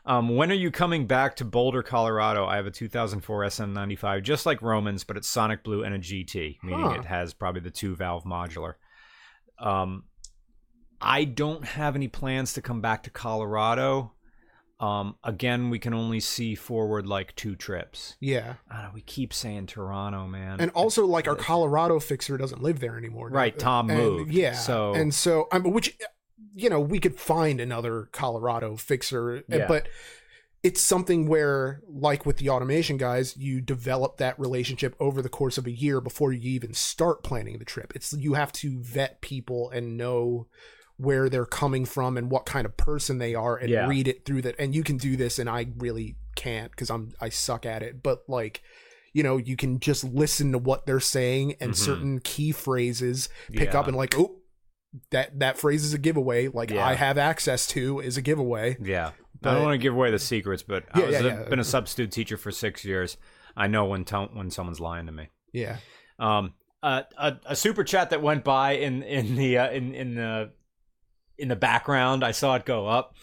Speaker 1: Um, when are you coming back to Boulder, Colorado? I have a 2004 SN95, just like Romans, but it's Sonic Blue and a GT, meaning
Speaker 2: Huh.
Speaker 1: it has probably the two valve modular. Um, I don't have any plans to come back to Colorado. Um, again, we can only see forward like two trips.
Speaker 2: yeah,
Speaker 1: know, we keep saying Toronto, man.
Speaker 2: and also like our Colorado fixer doesn't live there anymore.
Speaker 1: Right, Tom
Speaker 2: And,
Speaker 1: moved,
Speaker 2: Yeah,
Speaker 1: so-
Speaker 2: and so I mean, which you know we could find another Colorado fixer, uh,
Speaker 1: Yeah.
Speaker 2: but it's something where, like with the automation guys, you develop that relationship over the course of a year before you even start planning the trip. It's you have to vet people and know where they're coming from and what kind of person they are and
Speaker 1: Yeah.
Speaker 2: read it through that and you can do this and I really can't because I'm I suck at it but like you know you can just listen to what they're saying and
Speaker 1: Mhm.
Speaker 2: certain key phrases pick up and like oh that that phrase is a giveaway like
Speaker 1: Yeah.
Speaker 2: I have access to is a giveaway
Speaker 1: Yeah. I don't want to give away the secrets, but I
Speaker 2: Yeah,
Speaker 1: was
Speaker 2: yeah,
Speaker 1: a,
Speaker 2: yeah.
Speaker 1: been a substitute teacher for six years. I know when when someone's lying to me.
Speaker 2: yeah
Speaker 1: Um, uh, a, a super chat that went by in in the uh, in in the in the background. I saw it go up.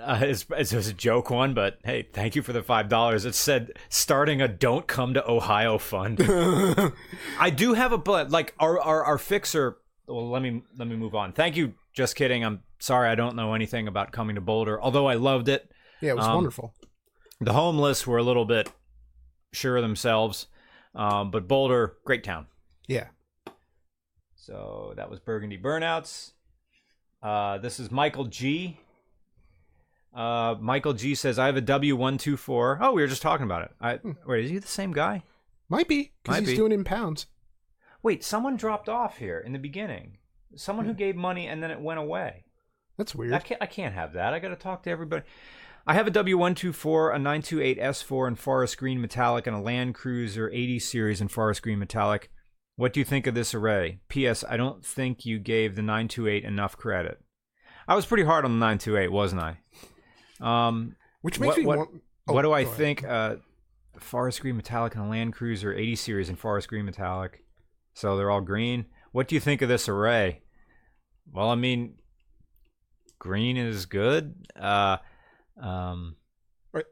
Speaker 1: Uh, it's, it was a joke one, but hey, thank you for the five dollars. It said starting a "Don't Come to Ohio" fund. I do have a but like our our our fixer. Well, let me let me move on. Thank you. Just kidding. I'm sorry. I don't know anything about coming to Boulder, although I loved it.
Speaker 2: yeah it was
Speaker 1: Um,
Speaker 2: wonderful
Speaker 1: The homeless were a little bit sure of themselves, um, but Boulder, great town.
Speaker 2: yeah
Speaker 1: So that was Burgundy Burnouts. Uh, this is Michael G. Uh, Michael G says, I have a W124. Oh, we were just talking about it. I, wait, is he the same guy?
Speaker 2: might be because he's
Speaker 1: be.
Speaker 2: doing it in pounds
Speaker 1: Wait, someone dropped off here in the beginning. Someone who gave money and then it went away.
Speaker 2: that's weird
Speaker 1: I can't, I can't have that. I got to talk to everybody. I have a W124, a 928 S4 in forest green metallic, and a Land Cruiser 80 series in forest green metallic. What do you think of this array? P.S. I don't think you gave the 928 enough credit. I was pretty hard on the 928, wasn't I? Um,
Speaker 2: which makes
Speaker 1: what-
Speaker 2: me
Speaker 1: what-
Speaker 2: want oh,
Speaker 1: what do I think? Uh, forest green metallic and a Land Cruiser 80 series in forest green metallic. So they're all green. What do you think of this array? Well, I mean, green is good. Uh, um,
Speaker 2: Right.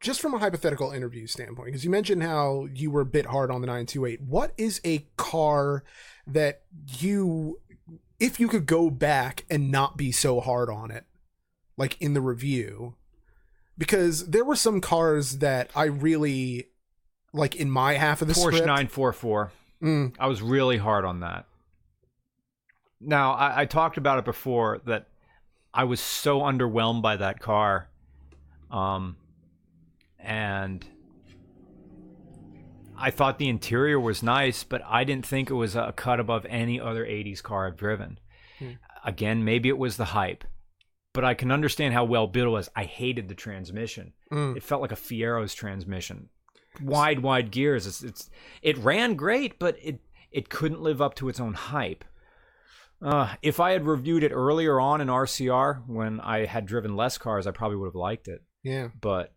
Speaker 2: Just from a hypothetical interview standpoint, because you mentioned how you were a bit hard on the 928. What is a car that you, if you could go back and not be so hard on it, like in the review? Because there were some cars that I really, like in my half of the
Speaker 1: Porsche
Speaker 2: script.
Speaker 1: 944.
Speaker 2: Mm,
Speaker 1: I was really hard on that. Now, I, I talked about it before that I was so underwhelmed by that car. Um, and I thought the interior was nice, but I didn't think it was a cut above any other 80s car I've driven.
Speaker 2: Hmm.
Speaker 1: Again, maybe it was the hype, but I can understand how well built it was. I hated the transmission.
Speaker 2: mm.
Speaker 1: It felt like a Fiero's transmission. Wide, wide gears. It's, it's it ran great, but it it couldn't live up to its own hype. Uh, if I had reviewed it earlier on in RCR when I had driven less cars, I probably would have liked it.
Speaker 2: Yeah.
Speaker 1: But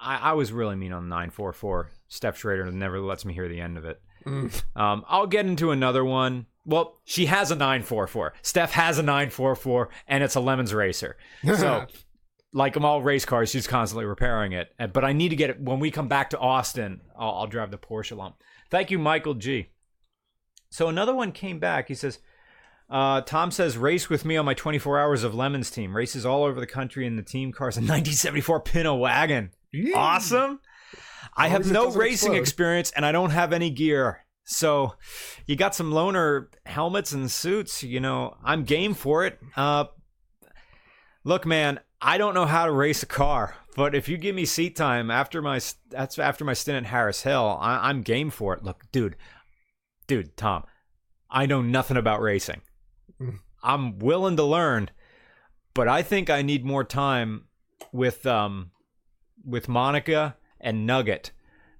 Speaker 1: I, I was really mean on the 944. Steph Schrader never lets me hear the end of it.
Speaker 2: Mm.
Speaker 1: Um, I'll get into another one. Well, she has a 944. Steph has a 944, and it's a Lemons Racer. So, like them all race cars, she's constantly repairing it. But I need to get it when we come back to Austin. I'll, I'll drive the Porsche lump. Thank you, Michael G. So another one came back. He says, uh, Tom says, race with me on my 24 hours of Lemons team. Races all over the country in the team cars. A 1974 Pinto wagon. Awesome. I have no racing
Speaker 2: explode.
Speaker 1: experience and I don't have any gear. So you got some loaner helmets and suits. You know, I'm game for it. Uh, look, man, I don't know how to race a car, but if you give me seat time after my that's after my stint at Harris Hill, I, I'm game for it. Look, dude, dude, Tom, I know nothing about racing.
Speaker 2: Mm.
Speaker 1: I'm willing to learn, but I think I need more time with um with Monica and Nugget,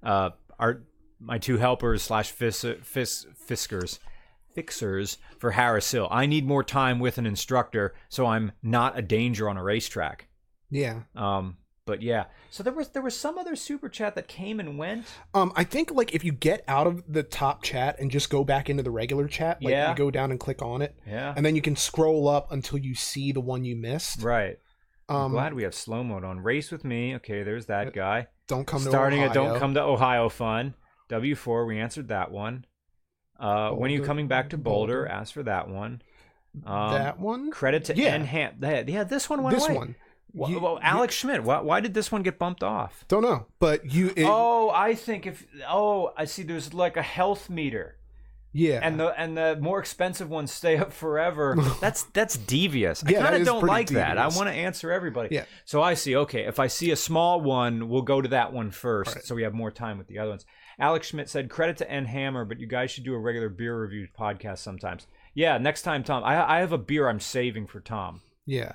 Speaker 1: uh, our my two helpers slash fis, fis, fiskers, fixers for Harris Hill. I need more time with an instructor, so I'm not a danger on a racetrack.
Speaker 2: Yeah.
Speaker 1: Um, but yeah, so there was there was some other super chat that came and went.
Speaker 2: Um, I think like if you get out of the top chat and just go back into the regular chat, like
Speaker 1: Yeah.
Speaker 2: you go down and click on it,
Speaker 1: Yeah,
Speaker 2: and then you can scroll up until you see the one you missed.
Speaker 1: right. I'm
Speaker 2: Um,
Speaker 1: glad we have slow mode on. Race with me. Okay, there's that guy.
Speaker 2: don't come to
Speaker 1: Starting
Speaker 2: Ohio.
Speaker 1: at Don't Come to Ohio Fun. W4, we answered that one. Uh, when are you coming back to Boulder?
Speaker 2: Boulder.
Speaker 1: Asked for that one. Um,
Speaker 2: that one.
Speaker 1: Credit to
Speaker 2: Yeah.
Speaker 1: Enham. Yeah, this one went
Speaker 2: This
Speaker 1: away.
Speaker 2: one.
Speaker 1: Wha-
Speaker 2: You-
Speaker 1: well,
Speaker 2: you-
Speaker 1: Alex Schmidt. Why, why did this one get bumped off?
Speaker 2: Don't know, but you. It,
Speaker 1: oh, I think if oh, I see. There's like a health meter,
Speaker 2: yeah.
Speaker 1: and the and the more expensive ones stay up forever. That's that's devious. I
Speaker 2: Yeah, that
Speaker 1: kind of don't
Speaker 2: pretty
Speaker 1: like that. I want to answer everybody.
Speaker 2: Yeah.
Speaker 1: So I see. Okay, if I see a small one, we'll go to that one first,
Speaker 2: Right.
Speaker 1: so we have more time with the other ones. Alex Schmidt said, "Credit to N Hammer, but you guys should do a regular beer review podcast sometimes." Yeah, next time, Tom. I I have a beer I'm saving for Tom.
Speaker 2: yeah.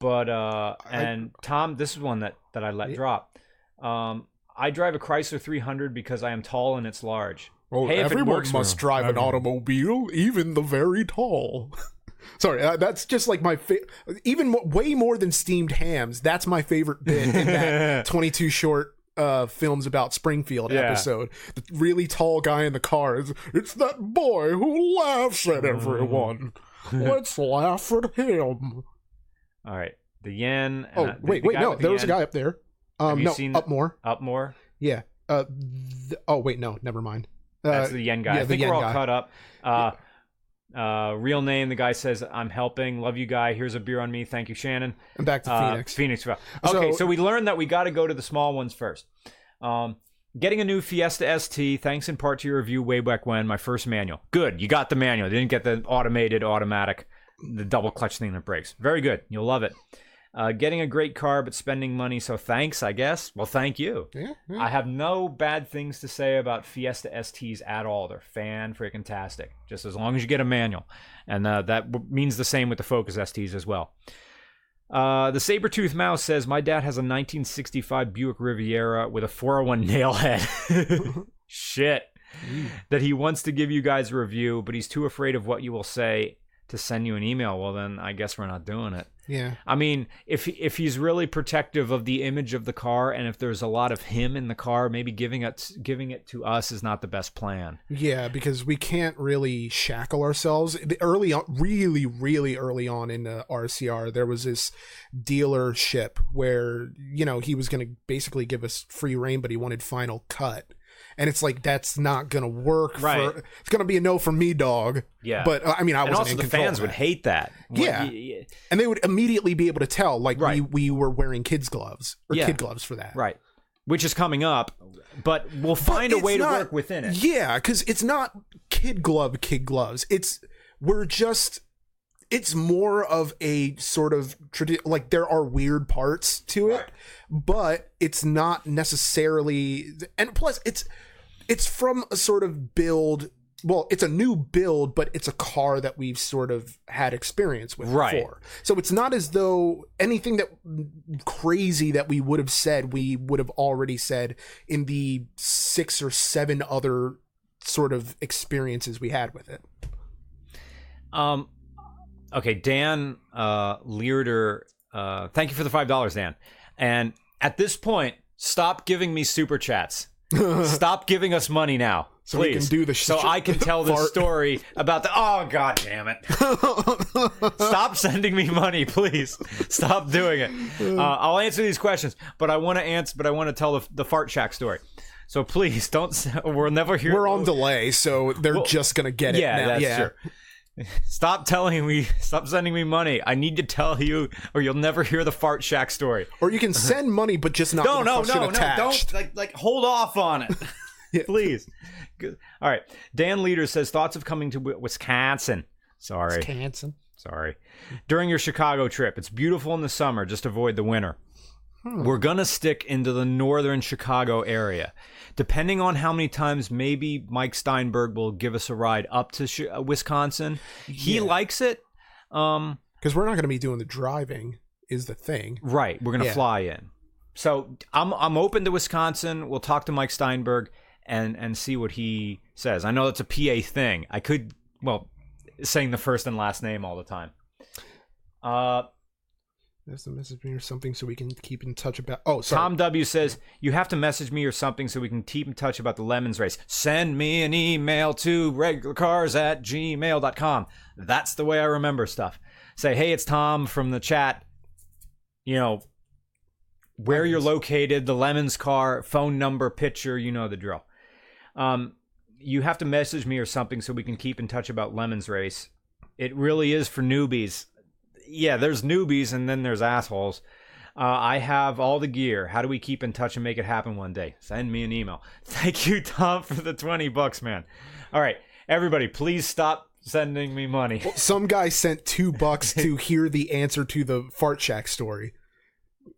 Speaker 1: But uh,
Speaker 2: I-
Speaker 1: and Tom, this is one that that I let
Speaker 2: Yeah.
Speaker 1: drop. Um, I drive a Chrysler 300 because I am tall and it's large.
Speaker 2: Well,
Speaker 1: Hey,
Speaker 2: everyone must drive an automobile, even the very tall. Sorry, uh, that's just like my fa- even way more than steamed hams. That's my favorite bit in that 22 short uh, films about Springfield
Speaker 1: Yeah.
Speaker 2: episode. The really tall guy in the car is it's that boy who laughs at everyone. Let's laugh at him.
Speaker 1: All right, the yen.
Speaker 2: Oh,
Speaker 1: uh, the-
Speaker 2: wait,
Speaker 1: the
Speaker 2: wait, no, there was a guy up there.
Speaker 1: Have
Speaker 2: Um,
Speaker 1: you
Speaker 2: no,
Speaker 1: seen-
Speaker 2: up more.
Speaker 1: up more.
Speaker 2: Yeah. Uh, th- oh wait, no, never mind. Uh,
Speaker 1: That's the yen guy.
Speaker 2: yeah,
Speaker 1: I think we're all
Speaker 2: guy.
Speaker 1: cut up. Uh, uh, real name. The guy says, "I'm helping. Love you, guy. Here's a beer on me. Thank you, Shannon."
Speaker 2: and back to
Speaker 1: Uh,
Speaker 2: Phoenix.
Speaker 1: Phoenix. Okay, so,
Speaker 2: So-
Speaker 1: we learned that we got to go to the small ones first. Um, getting a new Fiesta ST, thanks in part to your review way back when, my first manual. Good, you got the manual. You didn't get the automated, automatic, the double clutch thing that breaks. Very good. You'll love it. Uh, getting a great car, but spending money, so thanks, I guess. Well, thank you.
Speaker 2: yeah, yeah.
Speaker 1: I have no bad things to say about Fiesta STs at all. They're fan freaking tastic. Just as long as you get a manual, and uh, that w- means the same with the Focus STs as well. Uh, the Sabretooth Mouse says my dad has a 1965 Buick Riviera with a 401 nailhead. Shit. That he wants to give you guys a review, but he's too afraid of what you will say to send you an email. Well, then I guess we're not doing it.
Speaker 2: Yeah.
Speaker 1: I mean, if if he's really protective of the image of the car, and if there's a lot of him in the car, maybe giving it giving it to us is not the best plan.
Speaker 2: Yeah, because we can't really shackle ourselves. Early on, really, really early on in the RCR, there was this dealership where you know he was going to basically give us free reign, but he wanted final cut, and it's like that's not going to work.
Speaker 1: Right.
Speaker 2: For, it's going to be a no for me, dog.
Speaker 1: Yeah,
Speaker 2: But uh, I mean, I wasn't
Speaker 1: also
Speaker 2: in
Speaker 1: the fans would hate that.
Speaker 2: Yeah.
Speaker 1: What- y- y-
Speaker 2: and they would immediately be able to tell, like we
Speaker 1: Right.
Speaker 2: we were wearing kids gloves or
Speaker 1: Yeah.
Speaker 2: kid gloves for that.
Speaker 1: right. Which is coming up, but we'll
Speaker 2: But
Speaker 1: find a
Speaker 2: it's
Speaker 1: way to work within it.
Speaker 2: Yeah, because it's not kid glove, kid gloves. It's we're just. It's more of a sort of tradi- like there are weird parts to it, but it's not necessarily. And plus, it's it's from a sort of build. Well, it's a new build, but it's a car that we've sort of had experience with
Speaker 1: Right.
Speaker 2: before. So it's not as though anything that crazy that we would have said, we would have already said in the six or seven other sort of experiences we had with it.
Speaker 1: Um, okay, Dan uh, Learder, uh, thank you for the five dollars, Dan. And at this point, stop giving me super chats. stop giving us money now,
Speaker 2: So we can do the
Speaker 1: so I can tell this
Speaker 2: fart.
Speaker 1: story about the. Oh God damn it! Stop sending me money, please. Stop doing it. Uh, I'll answer these questions, but I want to answer. But I want to tell the, the fart shack story. So please don't. We'll never hear.
Speaker 2: We're on delay, so they're
Speaker 1: Well,
Speaker 2: just gonna get it
Speaker 1: yeah,
Speaker 2: now.
Speaker 1: that's
Speaker 2: yeah.
Speaker 1: true. Stop telling me. Stop sending me money. I need to tell you, or you'll never hear the fart shack story.
Speaker 2: Or you can send money, but just not
Speaker 1: No, no, no, no! Don't like like hold off on it,
Speaker 2: Yeah.
Speaker 1: please. Good. All right. Dan Leader says thoughts of coming to Wisconsin. Sorry,
Speaker 2: Wisconsin.
Speaker 1: sorry. During your Chicago trip, it's beautiful in the summer. Just avoid the winter.
Speaker 2: Hmm.
Speaker 1: We're gonna stick into the northern Chicago area. Depending on how many times, maybe Mike Steinberg will give us a ride up to uh, Wisconsin. He
Speaker 2: Yeah.
Speaker 1: likes it. Um,
Speaker 2: Because we're not going to be doing the driving, is the thing.
Speaker 1: Right. We're gonna
Speaker 2: Yeah.
Speaker 1: fly in. So I'm I'm open to Wisconsin. We'll talk to Mike Steinberg and and see what he says. I know that's a PA thing. I could well, saying the first and last name all the time. Uh,
Speaker 2: There's a message me or something so we can keep in touch about. Oh, sorry.
Speaker 1: Tom W says you have to message me or something so we can keep in touch about the lemons race. Send me an email to regularcars at gmail.com. That's the way I remember stuff. Say, hey, it's Tom from the chat. You know, where you're located, the lemons car, phone number, picture, you know the drill. Um, you have to message me or something so we can keep in touch about lemons race. It really is for newbies. Yeah, there's newbies and then there's assholes. Uh, I have all the gear. How do we keep in touch and make it happen one day? Send me an email. Thank you, Tom, for the 20 bucks, man. All right, everybody, please stop sending me money.
Speaker 2: Some guy sent two bucks to hear the answer to the fart shack story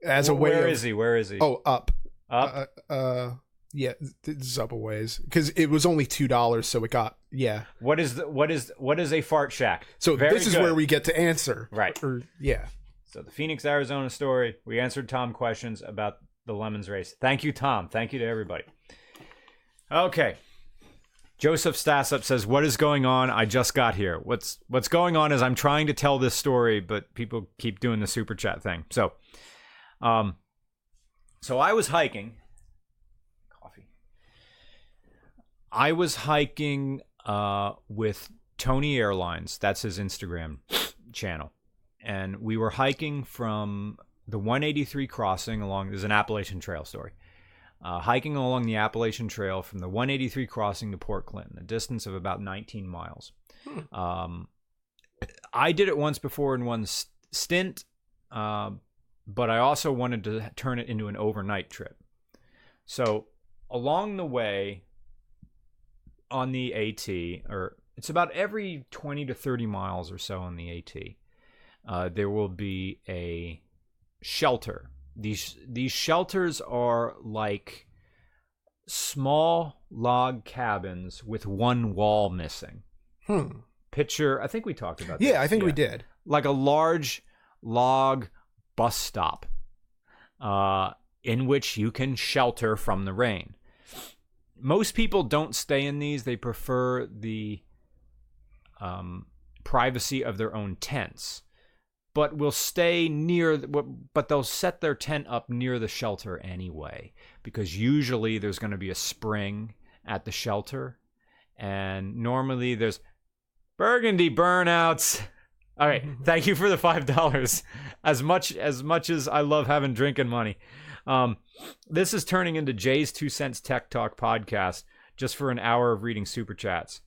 Speaker 2: as a way
Speaker 1: Where
Speaker 2: of.
Speaker 1: is he? Where is he?
Speaker 2: Oh, up.
Speaker 1: Up?
Speaker 2: Uh, uh, yeah, it's ways because it was only two dollars, so it got yeah.
Speaker 1: what is the, what is what is a fart shack?
Speaker 2: So
Speaker 1: Very
Speaker 2: this is
Speaker 1: good.
Speaker 2: where we get to answer,
Speaker 1: Right.
Speaker 2: Or yeah,
Speaker 1: So the Phoenix, Arizona story. We answered Tom questions about the lemons race. Thank you, Tom. Thank you to everybody. Okay. Joseph Stasup says, "What is going on? I just got here. What's what's going on is I'm trying to tell this story, but people keep doing the super chat thing. So, um, so I was hiking. Coffee. I was hiking uh with Tony Airlines. That's his Instagram channel. And we were hiking from the 183 crossing along there's an appalachian trail story. Uh, hiking along the appalachian trail from the 183 crossing to port clinton a distance of about 19 miles. Um, i did it once before in one s- stint uh, but i also wanted to turn it into an overnight trip. So along the way on the at or it's about every 20 to 30 miles or so on the at uh, there will be a shelter. These these shelters are like small log cabins with one wall missing.
Speaker 2: hmm.
Speaker 1: Picture, I think we talked about.
Speaker 2: yeah. I think we did.
Speaker 1: Like a large log bus stop, uh, in which you can shelter from the rain. Most people don't stay in these; they prefer the um, privacy of their own tents but will stay near but they'll set their tent up near the shelter anyway because usually there's going to be a spring at the shelter and normally there's burgundy burnouts. All right thank you for the five dollars. As much as much as i love having drinking money um, this is turning into JayzTwoCents tech talk podcast just for an hour of reading super chats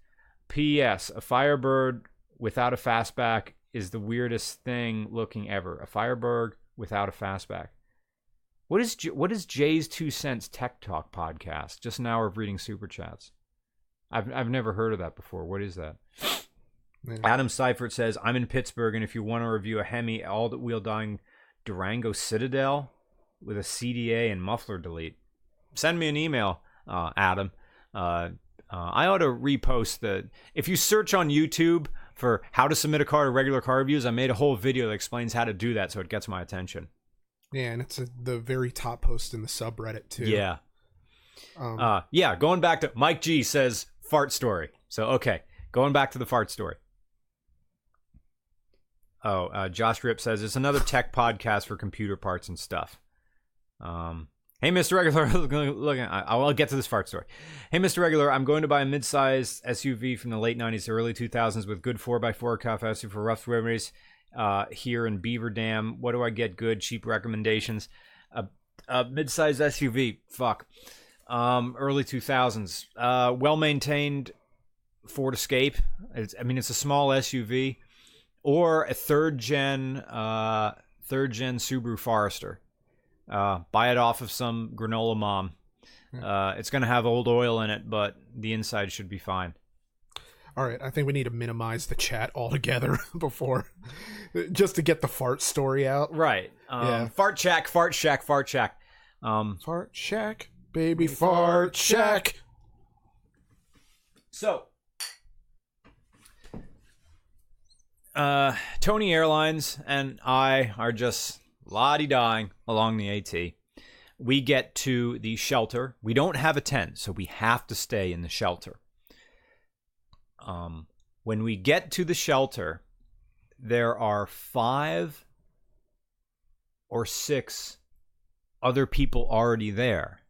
Speaker 1: ps a firebird without a fastback is the weirdest thing looking ever. A Firebird without a fastback. What is what is JayzTwoCents tech talk podcast? Just an hour of reading super chats. I've I've never heard of that before. What is that?
Speaker 2: Yeah.
Speaker 1: Adam Seifert says I'm in Pittsburgh, and if you want to review a Hemi all-wheel dying Durango Citadel with a CDA and muffler delete, send me an email, uh, Adam. Uh, uh, I ought to repost the. If you search on YouTube for how to submit a car to regular car reviews, I made a whole video that explains how to do that, so it gets my attention.
Speaker 2: Yeah, and it's a, the very top post in the subreddit too.
Speaker 1: Yeah.
Speaker 2: Um,
Speaker 1: Uh, yeah, going back to Mike G says fart story. So okay, going back to the fart story. Oh, uh, Josh Rip says it's another tech podcast for computer parts and stuff. Um, hey, Mr. Regular, look, I'll get to this fart story. Hey, Mr. Regular, I'm going to buy a mid-sized SUV from the late '90s to early 2000s with good 4x4 capacity for rough memories uh, here in Beaver Dam. What do I get? Good, cheap recommendations. A, a mid-sized SUV. Fuck um, early 2000s. Uh, well maintained Ford Escape. It's, I mean, it's a small SUV, or a third gen, uh, third gen Subaru Forester. Uh, buy it off of some granola mom. Uh, it's going to have old oil in it, but the inside should be fine.
Speaker 2: all right, I think we need to minimize the chat altogether before, just to get the fart story out.
Speaker 1: Right. Um,
Speaker 2: Yeah.
Speaker 1: Fart shack, fart shack, fart shack. Um,
Speaker 2: Fart shack, baby, fart shack.
Speaker 1: So, uh, Tony Airlines and I are just lottie dying along the AT. We get to the shelter. We don't have a tent, so we have to stay in the shelter. Um, When we get to the shelter, there are five or six other people already there,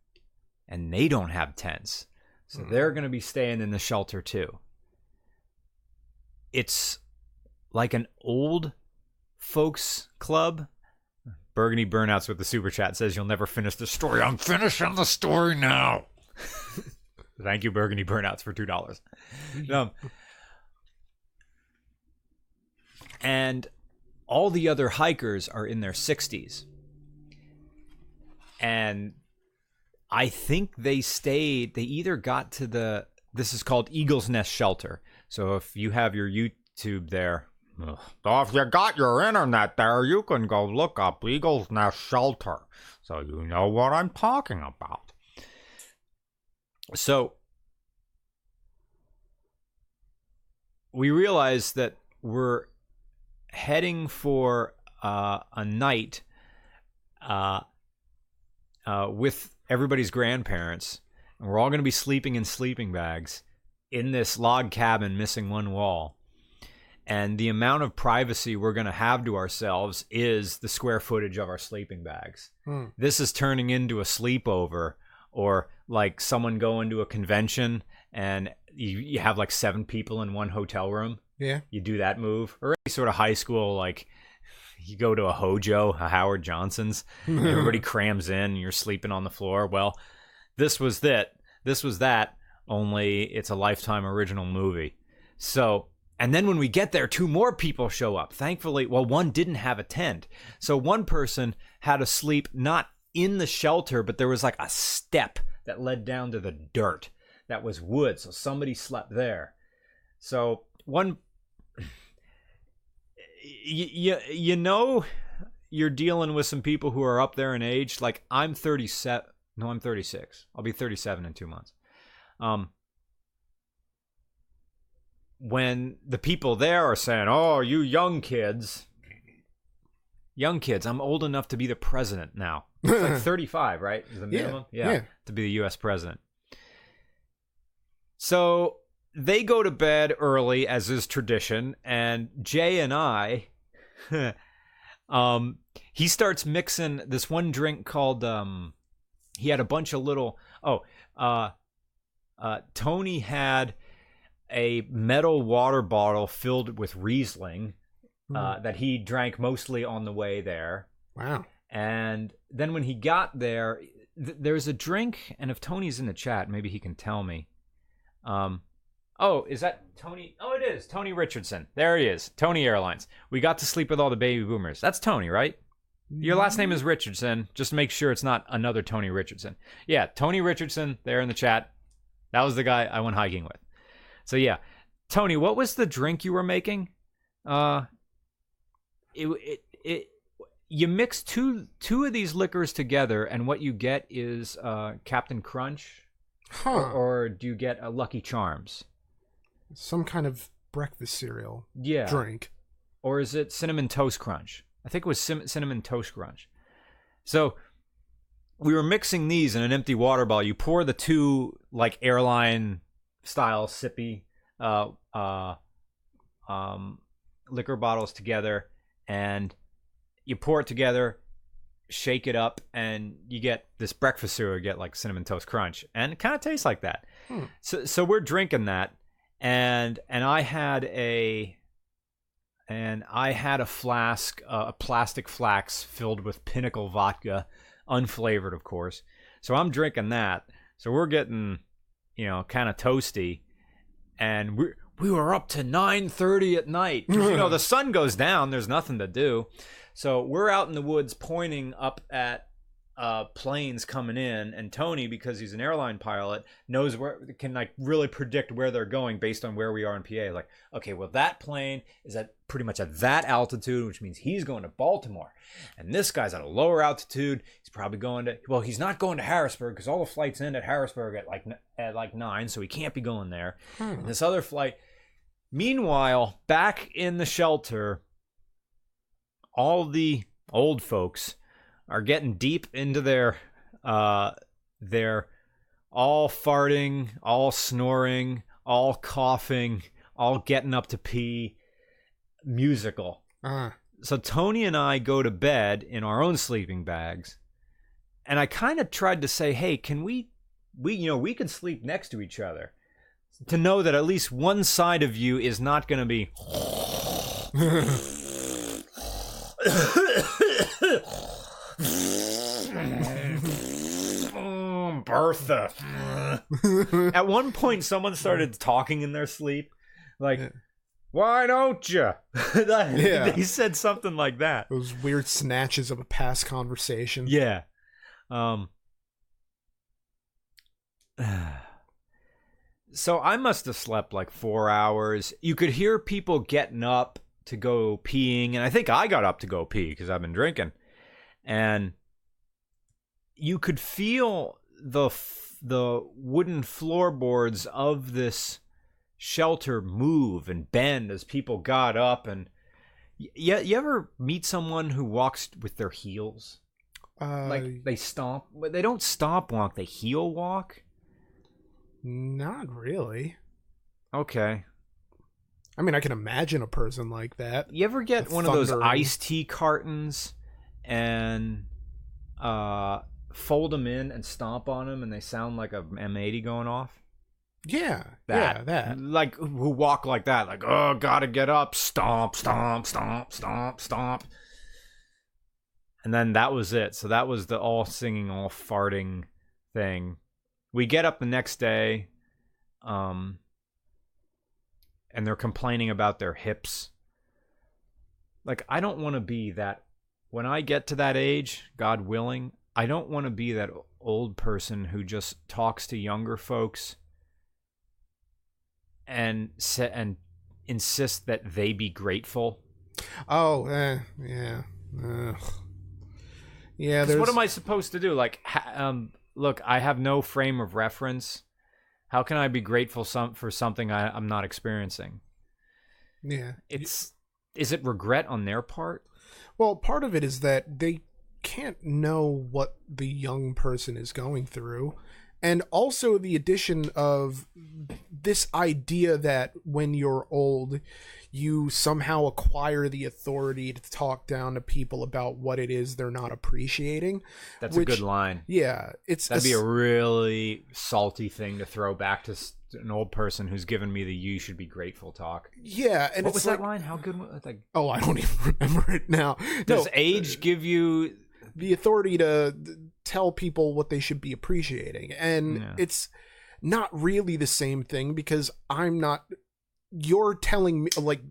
Speaker 1: and they don't have tents. So
Speaker 2: Hmm.
Speaker 1: they're going to be staying in the shelter too. It's like an old folks club. Burgundy Burnouts with the super chat says you'll never finish the story. I'm finishing the story now. Thank you, Burgundy Burnouts, for two dollars. Um, and all the other hikers are in their 60s. And I think they stayed, they either got to the, this is called Eagle's Nest Shelter. So if you have your YouTube there, so if you got your internet there, you can go look up Eagle's Nest Shelter. So you know what I'm talking about. So we realize that we're heading for uh, a night uh, uh, with everybody's grandparents, and we're all going to be sleeping in sleeping bags in this log cabin missing one wall. And the amount of privacy we're going to have to ourselves is the square footage of our sleeping bags.
Speaker 2: Hmm.
Speaker 1: This is turning into a sleepover or like someone going to a convention and you, you have like seven people in one hotel room
Speaker 2: Yeah.
Speaker 1: you do that move or any sort of high school like you go to a hojo a howard johnson's everybody crams in and you're sleeping on the floor well this was that this was that only it's a lifetime original movie so and then when we get there two more people show up. Thankfully well one didn't have a tent. So one person had to sleep not in the shelter but there was like a step that led down to the dirt. That was wood so somebody slept there. So one you, you know you're dealing with some people who are up there in age. Like i'm 37 no i'm 36 i'll be 37 in two months. Um when the people there are saying oh you young kids. Young kids i'm old enough to be the president now. It's like 35 right? Is the
Speaker 2: Yeah,
Speaker 1: minimum?
Speaker 2: Yeah.
Speaker 1: to be the us president. So they go to bed early, as is tradition, and Jay and I, um, he starts mixing this one drink called um, he had a bunch of little oh, uh, uh, Tony had a metal water bottle filled with Riesling uh, that he drank mostly on the way there.
Speaker 2: Wow.
Speaker 1: And then when he got there, th- there's a drink, and if Tony's in the chat, maybe he can tell me. Um, oh, is that Tony? Oh, it is Tony Richardson. There he is, Tony Airlines. We got to sleep with all the baby boomers. That's Tony, right? Your last name is Richardson. Just make sure it's not another Tony Richardson. Yeah, Tony Richardson there in the chat. That was the guy I went hiking with. So yeah, Tony, what was the drink you were making? Uh, it it it you mix two two of these liquors together, and what you get is uh, Captain Crunch,
Speaker 2: Huh.
Speaker 1: or do you get a Lucky Charms?
Speaker 2: Some kind of breakfast cereal
Speaker 1: Yeah,
Speaker 2: drink.
Speaker 1: or is it cinnamon toast crunch? I think it was cin- cinnamon toast crunch. So we were mixing these in an empty water bottle. You pour the two like airline style sippy uh, uh, um, liquor bottles together, and you pour it together, shake it up, and you get this breakfast cereal. You get like cinnamon toast crunch, and it kind of tastes like that.
Speaker 2: Hmm.
Speaker 1: So so we're drinking that, and and I had a and I had a flask, uh, a plastic flask filled with Pinnacle vodka, unflavored, of course. So I'm drinking that. So we're getting, you know, kind of toasty, and we we were up to 9:30 at night. you know, the sun goes down. There's nothing to do. So we're out in the woods, pointing up at uh, planes coming in, and Tony, because he's an airline pilot, knows where can like really predict where they're going based on where we are in PA. Like, okay, well that plane is at pretty much at that altitude, which means he's going to Baltimore, and this guy's at a lower altitude. He's probably going to well, he's not going to Harrisburg because all the flights end at Harrisburg at like at like nine, so he can't be going there.
Speaker 2: Hmm.
Speaker 1: And this other flight. Meanwhile, back in the shelter, all the old folks are getting deep into their uh their all farting, all snoring, all coughing, all getting up to pee musical.
Speaker 2: Ah.
Speaker 1: So Tony and I go to bed in our own sleeping bags. And I kind of tried to say, "Hey, can we we you know, we can sleep next to each other." To know that at least one side of you is not going to be Bertha. At one point, someone started talking in their sleep, like,
Speaker 2: Yeah.
Speaker 1: "Why don't you?"
Speaker 2: Yeah.
Speaker 1: They said something like that.
Speaker 2: Those weird snatches of a past conversation.
Speaker 1: Yeah. Um. So I must have slept like four hours. You could hear people getting up to go peeing, and I think I got up to go pee because I've been drinking, and you could feel the f- the wooden floorboards of this shelter move and bend as people got up and you, you ever meet someone who walks with their heels
Speaker 2: Uh,
Speaker 1: like they stomp but they don't stomp walk they heel walk
Speaker 2: not really.
Speaker 1: okay
Speaker 2: I mean, I can imagine a person like that.
Speaker 1: you ever get one of those iced tea cartons and uh fold them in and stomp on them and they sound like a m80 going off.
Speaker 2: Yeah,
Speaker 1: that.
Speaker 2: yeah, that.
Speaker 1: like who walk like that like oh gotta get up stomp stomp stomp stomp stomp. And then that was it. So that was the all singing all farting thing. We get up the next day um and they're complaining about their hips. Like i don't want to be that when i get to that age god willing i don't want to be that old person who just talks to younger folks and set and insist that they be grateful.
Speaker 2: Oh, eh, yeah, Ugh. yeah. There's
Speaker 1: what am I supposed to do? Like, ha- um, look, I have no frame of reference. How can I be grateful some for something I, I'm not experiencing?
Speaker 2: Yeah.
Speaker 1: It's is it regret on their part?
Speaker 2: Well, part of it is that they can't know what the young person is going through. And also the addition of this idea that when you're old, you somehow acquire the authority to talk down to people about what it is they're not appreciating.
Speaker 1: That's
Speaker 2: Which-
Speaker 1: a good line.
Speaker 2: Yeah, it's
Speaker 1: That'd be a really salty thing to throw back to an old person who's given me the "you should be grateful" talk.
Speaker 2: yeah, and
Speaker 1: what was
Speaker 2: like,
Speaker 1: that line? How good was? Like,
Speaker 2: Oh, I don't even remember it now.
Speaker 1: does
Speaker 2: no,
Speaker 1: age uh, give you?
Speaker 2: the authority to tell people what they should be appreciating and
Speaker 1: Yeah.
Speaker 2: it's not really the same thing because i'm not you're telling me like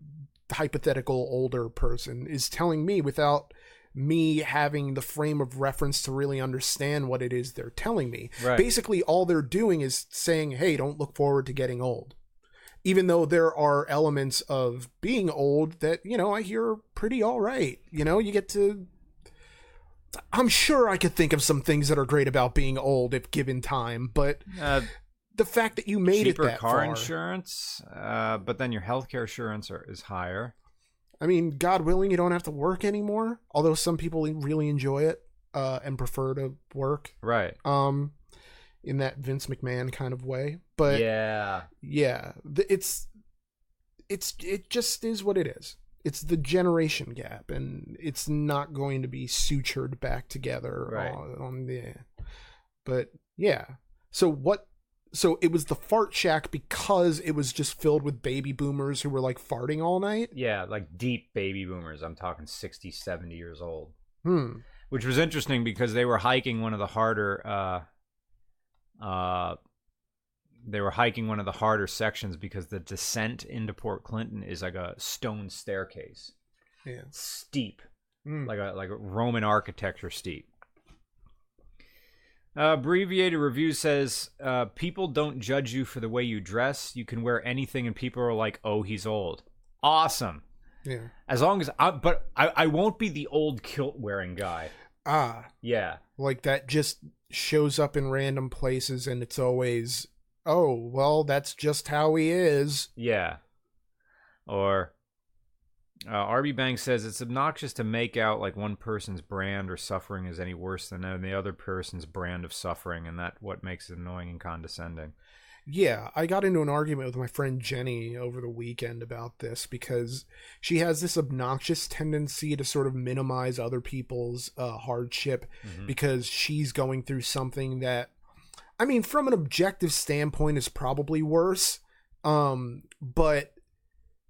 Speaker 2: hypothetical older person is telling me without me having the frame of reference to really understand what it is they're telling me.
Speaker 1: Right.
Speaker 2: basically all they're doing is saying hey don't look forward to getting old. Even though there are elements of being old that you know i hear pretty all right you know? You get to i'm sure i could think of some things that are great about being old if given time but
Speaker 1: Uh,
Speaker 2: the fact that you made
Speaker 1: cheaper
Speaker 2: it that
Speaker 1: car
Speaker 2: far
Speaker 1: insurance, uh, but then your healthcare insurance are, is higher.
Speaker 2: i mean god willing you don't have to work anymore although some people really enjoy it uh, and prefer to work
Speaker 1: Right.
Speaker 2: um in that vince mcmahon kind of way but
Speaker 1: yeah.
Speaker 2: yeah it's it's it just is what it is it's the generation gap and it's not going to be sutured back together
Speaker 1: Right.
Speaker 2: on, on the but yeah so what so it was the fart shack because it was just filled with baby boomers who were like farting all night
Speaker 1: Yeah, like deep baby boomers. I'm talking 60, 70 years old.
Speaker 2: hmm
Speaker 1: Which was interesting because they were hiking one of the harder uh uh they were hiking one of the harder sections because the descent into Port Clinton is like a stone staircase.
Speaker 2: yeah
Speaker 1: Steep.
Speaker 2: Hmm.
Speaker 1: like a like a Roman architecture steep. Uh, abbreviated review says uh, people don't judge you for the way you dress. You can wear anything, and people are like, "Oh, he's old." Awesome.
Speaker 2: yeah
Speaker 1: As long as I, but I, I won't be the old kilt wearing guy.
Speaker 2: ah
Speaker 1: Yeah,
Speaker 2: like that just shows up in random places and it's always oh well that's just how he is
Speaker 1: yeah. Or Uh, RB Bank says it's obnoxious to make out like one person's brand or suffering is any worse than the other person's brand of suffering, and that what makes it annoying and condescending.
Speaker 2: Yeah, I got into an argument with my friend Jenny over the weekend about this because she has this obnoxious tendency to sort of minimize other people's uh, hardship
Speaker 1: Mhm.
Speaker 2: because she's going through something that, I mean, from an objective standpoint, is probably worse. Um, but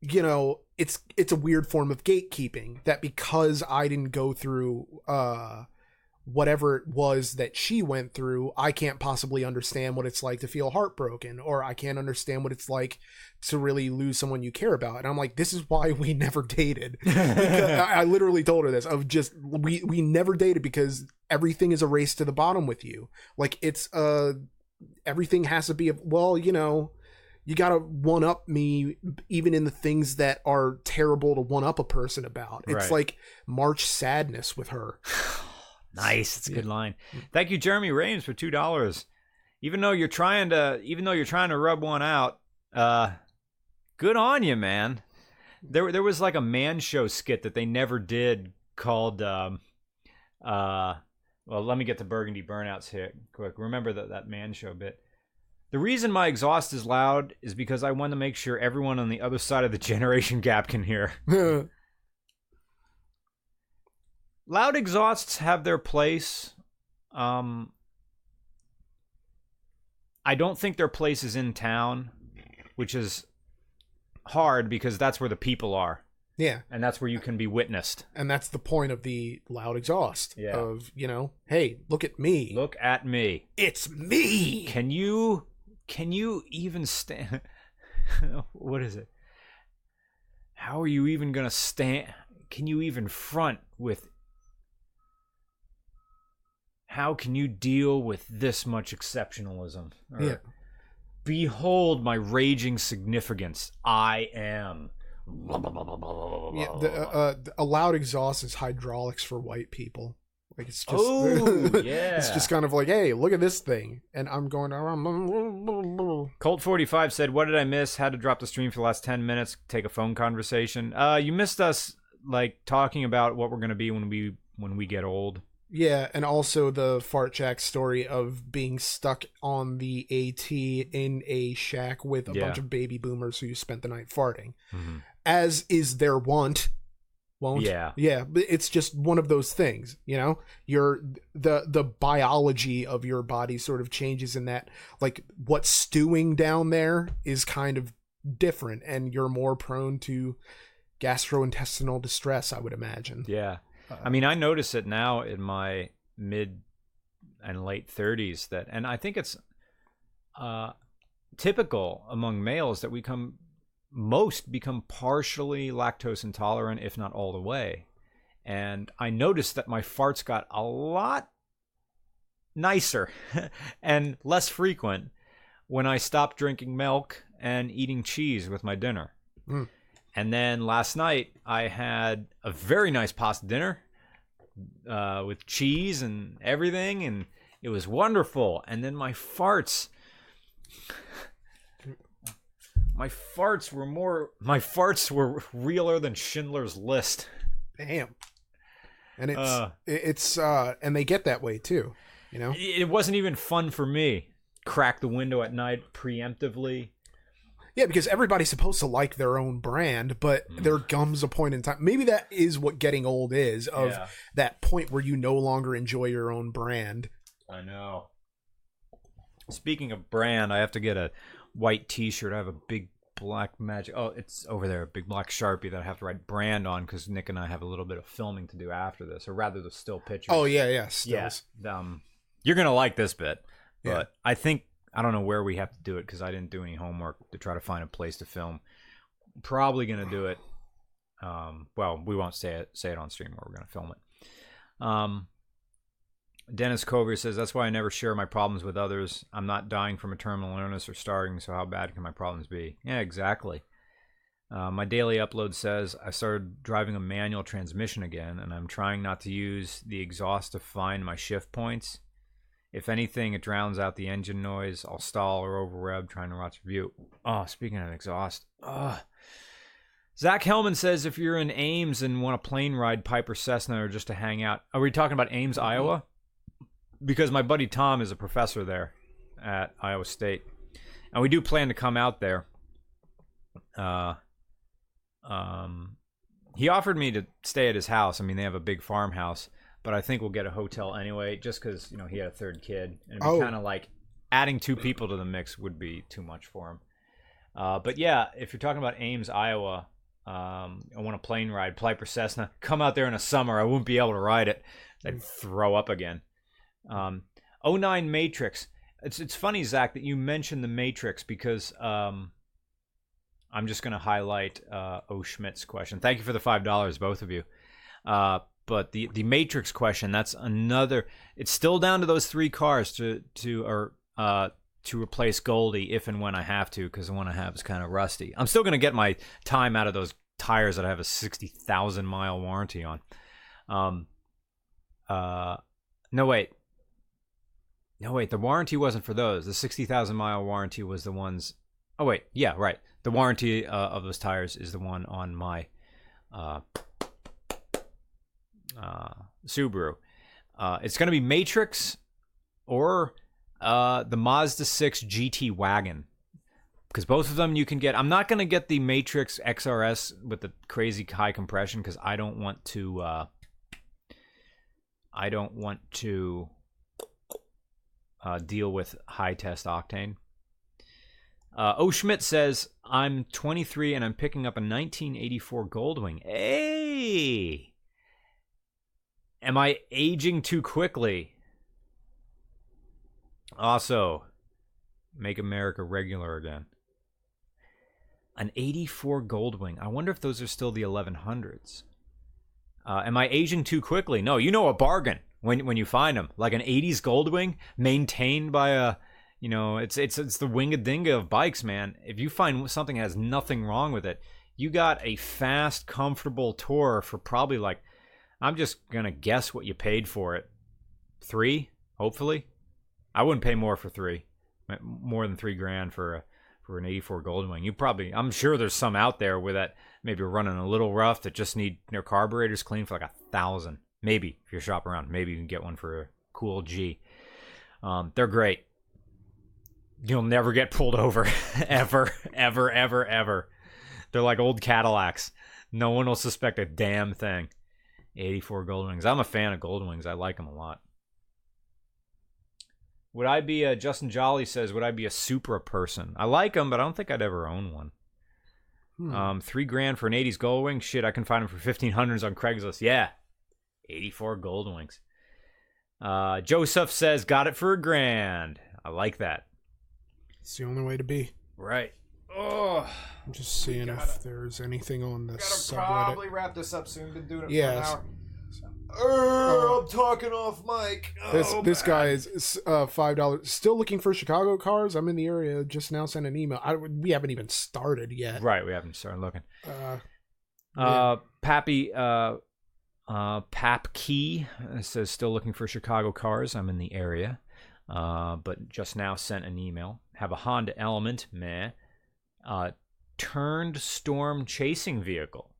Speaker 2: you know, it's it's a weird form of gatekeeping that because I didn't go through uh whatever it was that she went through, I can't possibly understand what it's like to feel heartbroken, or I can't understand what it's like to really lose someone you care about. And I'm like, this is why we never dated. I I literally told her this of just we we never dated because everything is a race to the bottom with you. Like it's uh everything has to be a, well, you know, you gotta one up me even in the things that are terrible to one up a person about. It's
Speaker 1: Right.
Speaker 2: like March sadness with her.
Speaker 1: Nice, it's a good
Speaker 2: Yeah.
Speaker 1: line. Thank you, Jeremy Rames, for two dollars. Even though you're trying to, even though you're trying to rub one out, uh, good on you, man. There, there was like a man show skit that they never did called, um, uh, well, let me get to Burgundy Burnouts here quick. Remember that that man show bit. The reason my exhaust is loud is because I want to make sure everyone on the other side of the generation gap can hear. loud exhausts have their place. Um, I don't think their place is in town, which is hard because that's where the people are,
Speaker 2: yeah.
Speaker 1: and that's where you can be witnessed.
Speaker 2: And that's the point of the loud exhaust.
Speaker 1: Yeah.
Speaker 2: Of, you know, hey, look at me.
Speaker 1: Look at me.
Speaker 2: It's me.
Speaker 1: Can you? Can you even stand? what is it? How are you even gonna stand? Can you even front with? How can you deal with this much exceptionalism? Or,
Speaker 2: Yeah.
Speaker 1: Behold my raging significance. I am.
Speaker 2: Yeah, the, uh, uh, a loud exhaust is hydraulics for white people. Like it's just,
Speaker 1: Oh, yeah.
Speaker 2: it's just kind of like, hey, look at this thing, and I'm going around.
Speaker 1: Colt forty five said, "What did I miss? Had to drop the stream for the last ten minutes. Take a phone conversation. Uh, you missed us like talking about what we're gonna be when we when we get old.
Speaker 2: Yeah, and also the fart jack story of being stuck on the AT in a shack with a
Speaker 1: Yeah.
Speaker 2: bunch of baby boomers who you spent the night farting, as is their want. Won't
Speaker 1: Yeah.
Speaker 2: yeah, but it's just one of those things, you know. Your the the biology of your body sort of changes in that, like what's stewing down there is kind of different, and you're more prone to gastrointestinal distress. I would imagine.
Speaker 1: Yeah.
Speaker 2: Uh,
Speaker 1: I mean, I notice it now in my mid and late 30s that, and I think it's uh, typical among males that we come, most become partially lactose intolerant, if not all the way. And I noticed that my farts got a lot nicer and less frequent when I stopped drinking milk and eating cheese with my dinner.
Speaker 2: Mm.
Speaker 1: And then last night I had a very nice pasta dinner uh, with cheese and everything, and it was wonderful. And then my farts, my farts were more, my farts were realer than Schindler's List.
Speaker 2: Damn. And it's
Speaker 1: Uh.
Speaker 2: it's uh and they get that way too, you know.
Speaker 1: It it wasn't even fun for me. Crack the window at night preemptively.
Speaker 2: Yeah, because everybody's supposed to like their own brand, but
Speaker 1: Mm.
Speaker 2: there comes a point in time. Maybe that is what getting old is of
Speaker 1: Yeah.
Speaker 2: that point where you no longer enjoy your own brand.
Speaker 1: I know. Speaking of brand, I have to get a white T-shirt. I have a big black magic. Oh, it's over there, a big black sharpie that I have to write brand on because Nick and I have a little bit of filming to do after this, or rather, the still pictures.
Speaker 2: Oh yeah, yeah,
Speaker 1: yeah.
Speaker 2: stills.
Speaker 1: Um, you're gonna like this bit,
Speaker 2: Yeah.
Speaker 1: but I think I don't know where we have to do it because I didn't do any homework to try to find a place to film. Probably gonna do it. Um, well, we won't say it say it on stream where we're gonna film it. Um, Dennis Cover says that's why I never share my problems with others. I'm not dying from a terminal illness or starving, so how bad can my problems be? Yeah, exactly. Uh, my daily upload says I started driving a manual transmission again, and I'm trying not to use the exhaust to find my shift points. If anything, it drowns out the engine noise. I'll stall or over rev trying to watch a view. Oh, speaking of exhaust, uh, Zach Hellman says if you're in Ames and want a plane ride, Piper Cessna, or just to hang out. Are we talking about Ames, Iowa? Because my buddy Tom is a professor there at Iowa State, and we do plan to come out there. Uh, um, he offered me to stay at his house. I mean, they have a big farmhouse, but I think we'll get a hotel anyway, just because you know he had a third kid, and it'd be
Speaker 2: Oh.
Speaker 1: kind of like adding two people to the mix would be too much for him. Uh, but yeah, if you're talking about Ames, Iowa, um, I want a plane ride, Piper Cessna. Come out there in the summer, I wouldn't be able to ride it. I'd throw up again. Um, 09 Matrix. It's it's funny, Zach, that you mentioned the Matrix because um, I'm just going to highlight uh, O Schmidt's question. Thank you for the five dollars, both of you. Uh, but the the Matrix question, that's another. It's still down to those three cars to to or uh, to replace Goldie if and when I have to, because the one I have is kind of rusty. I'm still going to get my time out of those tires that I have a sixty thousand mile warranty on. Um, uh, no wait, no wait. The warranty wasn't for those. The sixty thousand mile warranty was the ones. Oh wait, yeah, right. The warranty uh, of those tires is the one on my uh, uh, Subaru. Uh, it's going to be Matrix or uh, the Mazda 6 GT wagon because both of them you can get. I'm not going to get the Matrix XRS with the crazy high compression because I don't want to. Uh, I don't want to uh, deal with high test octane. Uh, o Schmidt says, I'm 23 and I'm picking up a 1984 Goldwing. Hey! Am I aging too quickly? Also, make America regular again. An 84 Goldwing. I wonder if those are still the 1100s. Uh, am I aging too quickly? No, you know a bargain when when you find them. Like an 80s Goldwing maintained by a you know, it's it's it's the Wingadinga of bikes, man. If you find something that has nothing wrong with it, you got a fast, comfortable tour for probably like I'm just gonna guess what you paid for it. Three, hopefully. I wouldn't pay more for three, more than three grand for a for an '84 Goldwing. You probably, I'm sure there's some out there where that maybe running a little rough that just need their carburetors cleaned for like a thousand. Maybe if you're shopping around, maybe you can get one for a cool G. Um, they're great. You'll never get pulled over, ever, ever, ever, ever. They're like old Cadillacs. No one will suspect a damn thing. 84 Goldwings. I'm a fan of Goldwings. I like them a lot. Would I be a Justin Jolly says? Would I be a Supra person? I like them, but I don't think I'd ever own one.
Speaker 2: Hmm.
Speaker 1: Um, three grand for an '80s Goldwing. Shit, I can find them for fifteen hundreds on Craigslist. Yeah, 84 Goldwings. Uh, Joseph says, got it for a grand. I like that.
Speaker 2: it's the only way to be.
Speaker 1: Right. Oh,
Speaker 2: I'm just seeing
Speaker 1: gotta-
Speaker 2: if there's anything on the subreddit.
Speaker 1: Probably wrap this up soon. Been doing it
Speaker 2: Yes. For an hour.
Speaker 1: Oh, I'm talking off mic.
Speaker 2: This
Speaker 1: Oh,
Speaker 2: this
Speaker 1: man.
Speaker 2: guy is uh, five dollars. Still looking for Chicago cars. I'm in the area. Just now sent an email. I, we haven't even started yet.
Speaker 1: Right, we haven't started looking.
Speaker 2: Uh,
Speaker 1: Uh, Pappy, uh, uh, Pap Key uh, says still looking for Chicago cars. I'm in the area, uh, but just now sent an email. Have a Honda Element, meh. Uh, turned storm chasing vehicle.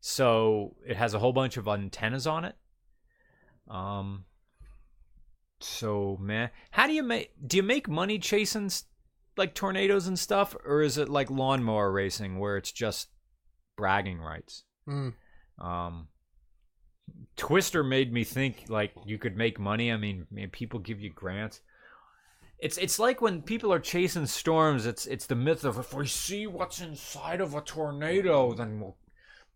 Speaker 1: So it has a whole bunch of antennas on it. Um. So man, how do you make? Do you make money chasing like tornadoes and stuff, or is it like lawnmower racing where it's just bragging rights?
Speaker 2: mm,
Speaker 1: Um, Twister made me think like you could make money. I mean, man, people give you grants. It's it's like when people are chasing storms. It's it's the myth of if we see what's inside of a tornado, then we'll,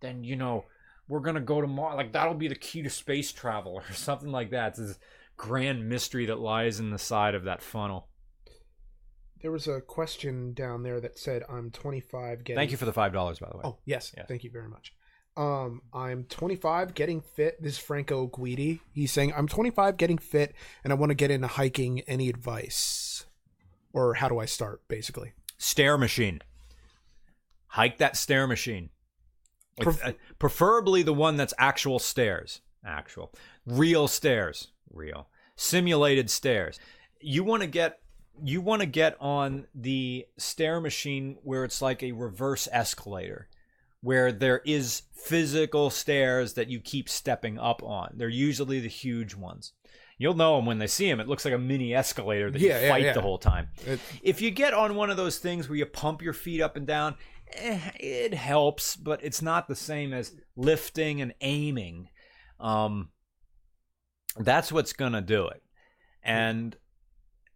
Speaker 1: then you know we're gonna go to Mars. Like that'll be the key to space travel or something like that. It's this grand mystery that lies in the side of that funnel.
Speaker 2: there was a question down there that said, "I'm 25, getting."
Speaker 1: Thank you for the five dollars, by the way.
Speaker 2: Oh yes,
Speaker 1: Yes.
Speaker 2: thank you very much. Um, I'm 25, getting fit. This is Franco Guidi. He's saying, "I'm 25, getting fit, and I want to get into hiking. Any advice, or how do I start?" Basically,
Speaker 1: stair machine. Hike that stair machine.
Speaker 2: Pref-
Speaker 1: uh, preferably the one that's actual stairs. Actual. Real stairs. Real. Simulated stairs. You want to get you want to get on the stair machine where it's like a reverse escalator. Where there is physical stairs that you keep stepping up on. They're usually the huge ones. You'll know them when they see them. It looks like a mini escalator that
Speaker 2: Yeah,
Speaker 1: you
Speaker 2: yeah,
Speaker 1: fight
Speaker 2: yeah.
Speaker 1: the whole time.
Speaker 2: It-
Speaker 1: If you get on one of those things where you pump your feet up and down, eh, it helps, but it's not the same as lifting and aiming. Um, that's what's gonna do it. And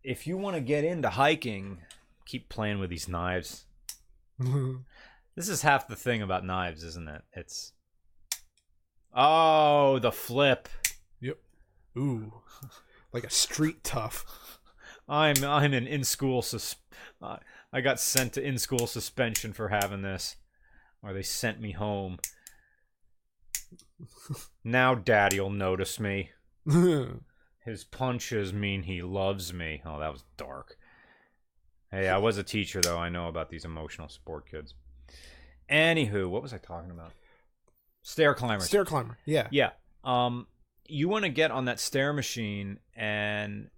Speaker 1: if you want to get into hiking, keep playing with these knives. This is half the thing about knives, isn't it? It's oh, the flip. Yep.
Speaker 2: Ooh, like a street tough.
Speaker 1: I'm I'm in in school sus- uh, I got sent to in school suspension for having this, or they sent me home. now Daddy'll notice me. His punches mean he loves me. Oh, that was dark. Hey, I was a teacher though. I know about these emotional support kids. Anywho, what was I talking about? Stair climbers.
Speaker 2: Stair climber. Yeah.
Speaker 1: Yeah. Um, you want to get on that stair machine, and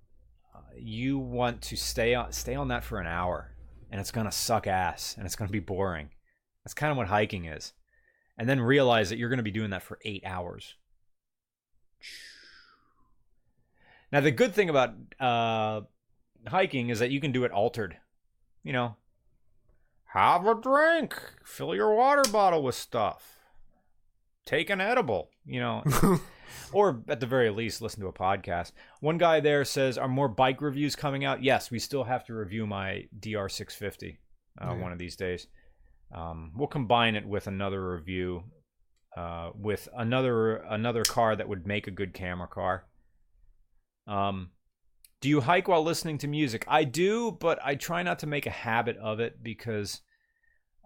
Speaker 1: uh, you want to stay on stay on that for an hour, and it's gonna suck ass, and it's gonna be boring. That's kind of what hiking is, and then realize that you're gonna be doing that for eight hours. Now, the good thing about uh, hiking is that you can do it altered. You know, have a drink, fill your water bottle with stuff, take an edible. You know, or at the very least listen to a podcast. One guy there says, "Are more bike reviews coming out?" Yes, we still have to review my DR650 uh, one of these days. Um, we'll combine it with another review uh, with another another car that would make a good camera car. Um, do you hike while listening to music? I do, but I try not to make a habit of it because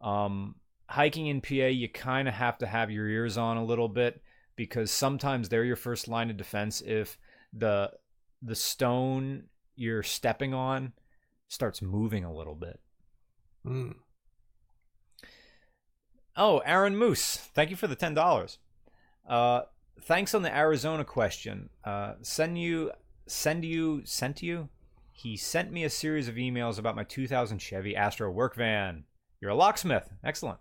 Speaker 1: um, hiking in PA, you kind of have to have your ears on a little bit because sometimes they're your first line of defense if the the stone you're stepping on starts moving a little bit.
Speaker 2: Mm.
Speaker 1: Oh, Aaron Moose, thank you for the ten dollars. Uh, thanks on the Arizona question. Uh, send you, send you, sent you. He sent me a series of emails about my 2000 Chevy Astro work van. You're a locksmith, excellent.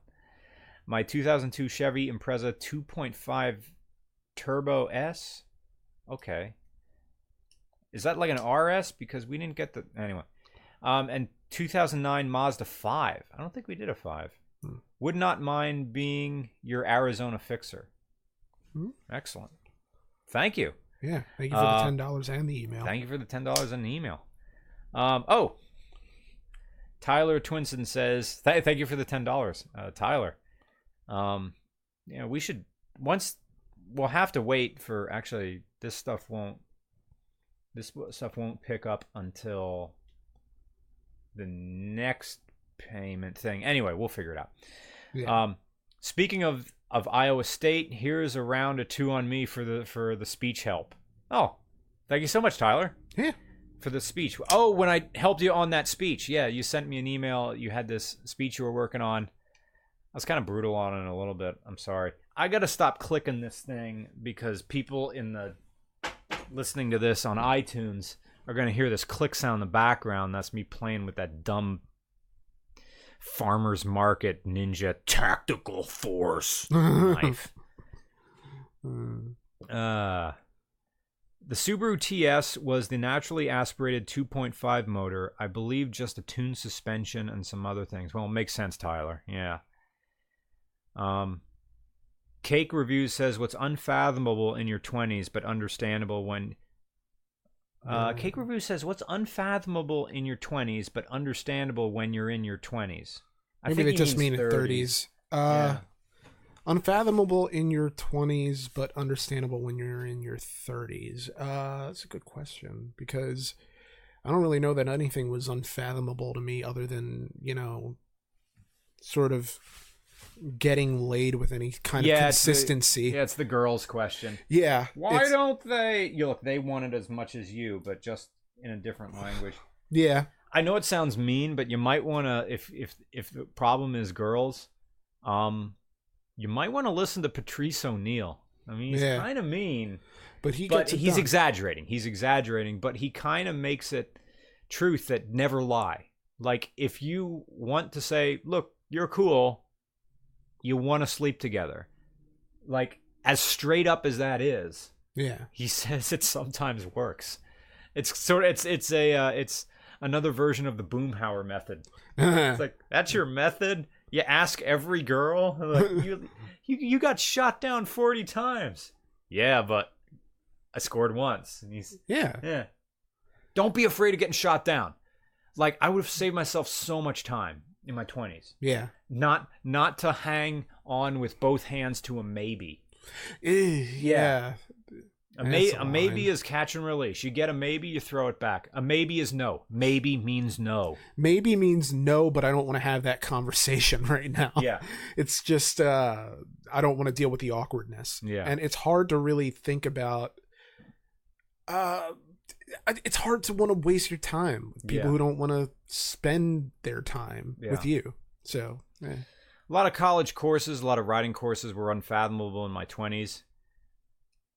Speaker 1: My 2002 Chevy Impreza 2.5 Turbo S. Okay. Is that like an RS? Because we didn't get the anyway. Um, and 2009 Mazda 5. I don't think we did a 5.
Speaker 2: Hmm.
Speaker 1: Would not mind being your Arizona fixer.
Speaker 2: Hmm.
Speaker 1: Excellent. Thank you.
Speaker 2: Yeah. Thank you for
Speaker 1: Uh,
Speaker 2: the ten dollars and the email.
Speaker 1: Thank you for the ten dollars and the email. Um, oh, Tyler Twinson says, Th- "Thank you for the ten dollars, uh, Tyler." Um, you know, we should once we'll have to wait for actually this stuff won't this stuff won't pick up until the next payment thing. Anyway, we'll figure it out.
Speaker 2: Yeah.
Speaker 1: Um, speaking of of Iowa State, here's a round of two on me for the for the speech help. Oh, thank you so much, Tyler.
Speaker 2: Yeah.
Speaker 1: For the speech. Oh, when I helped you on that speech, yeah, you sent me an email. You had this speech you were working on. I was kind of brutal on it a little bit. I'm sorry. I got to stop clicking this thing because people in the listening to this on iTunes are going to hear this click sound in the background. That's me playing with that dumb farmers market ninja tactical force knife.
Speaker 2: Mm.
Speaker 1: Uh, the Subaru TS was the naturally aspirated 2.5 motor. I believe just a tuned suspension and some other things. Well, it makes sense, Tyler. Yeah. Um, Cake Reviews says what's unfathomable in your 20s but understandable when. Uh. Cake Review says what's unfathomable in your 20s but understandable when you're in your 20s. I
Speaker 2: Maybe
Speaker 1: think
Speaker 2: they
Speaker 1: he
Speaker 2: just
Speaker 1: means
Speaker 2: mean 30s. Uh,
Speaker 1: Yeah.
Speaker 2: Unfathomable in your 20s, but understandable when you're in your 30s. Uh, that's a good question because I don't really know that anything was unfathomable to me other than, you know, sort of getting laid with any kind
Speaker 1: Yeah,
Speaker 2: of
Speaker 1: it's the-
Speaker 2: consistency.
Speaker 1: Yeah, it's the girls' question.
Speaker 2: Yeah.
Speaker 1: Why don't they? You look, they want it as much as you, but just in a different language.
Speaker 2: Yeah.
Speaker 1: I know it sounds mean, but you might want to if if if the problem is girls, um, you might want to listen to Patrice O'Neal. I mean, he's
Speaker 2: Yeah.
Speaker 1: kind of mean,
Speaker 2: But he
Speaker 1: but he's
Speaker 2: done.
Speaker 1: exaggerating. He's exaggerating, but he kind of makes it truth that never lie. Like if you want to say, "Look, you're cool," you want to sleep together. Like as straight up as that is,
Speaker 2: Yeah.
Speaker 1: he says it sometimes works. It's sort of it's it's a uh, it's another version of the Boomhauer method. It's like that's your method. You ask every girl. Like, you, you you got shot down forty times. Yeah, but I scored once. And he's
Speaker 2: yeah.
Speaker 1: yeah. Don't be afraid of getting shot down. Like I would have saved myself so much time in my twenties.
Speaker 2: Yeah.
Speaker 1: Not not to hang on with both hands to a maybe.
Speaker 2: Eh, Yeah.
Speaker 1: A, may,
Speaker 2: a
Speaker 1: a maybe is catch and release. You get a maybe, you throw it back. A maybe is no. Maybe means no.
Speaker 2: Maybe means no, but I don't want to have that conversation right now.
Speaker 1: Yeah.
Speaker 2: It's just uh I don't want to deal with the awkwardness.
Speaker 1: Yeah.
Speaker 2: And it's hard to really think about uh it's hard to want to waste your time with people
Speaker 1: Yeah.
Speaker 2: who don't want to spend their time
Speaker 1: Yeah.
Speaker 2: with you. So, eh.
Speaker 1: A lot of college courses, a lot of writing courses were unfathomable in my 20s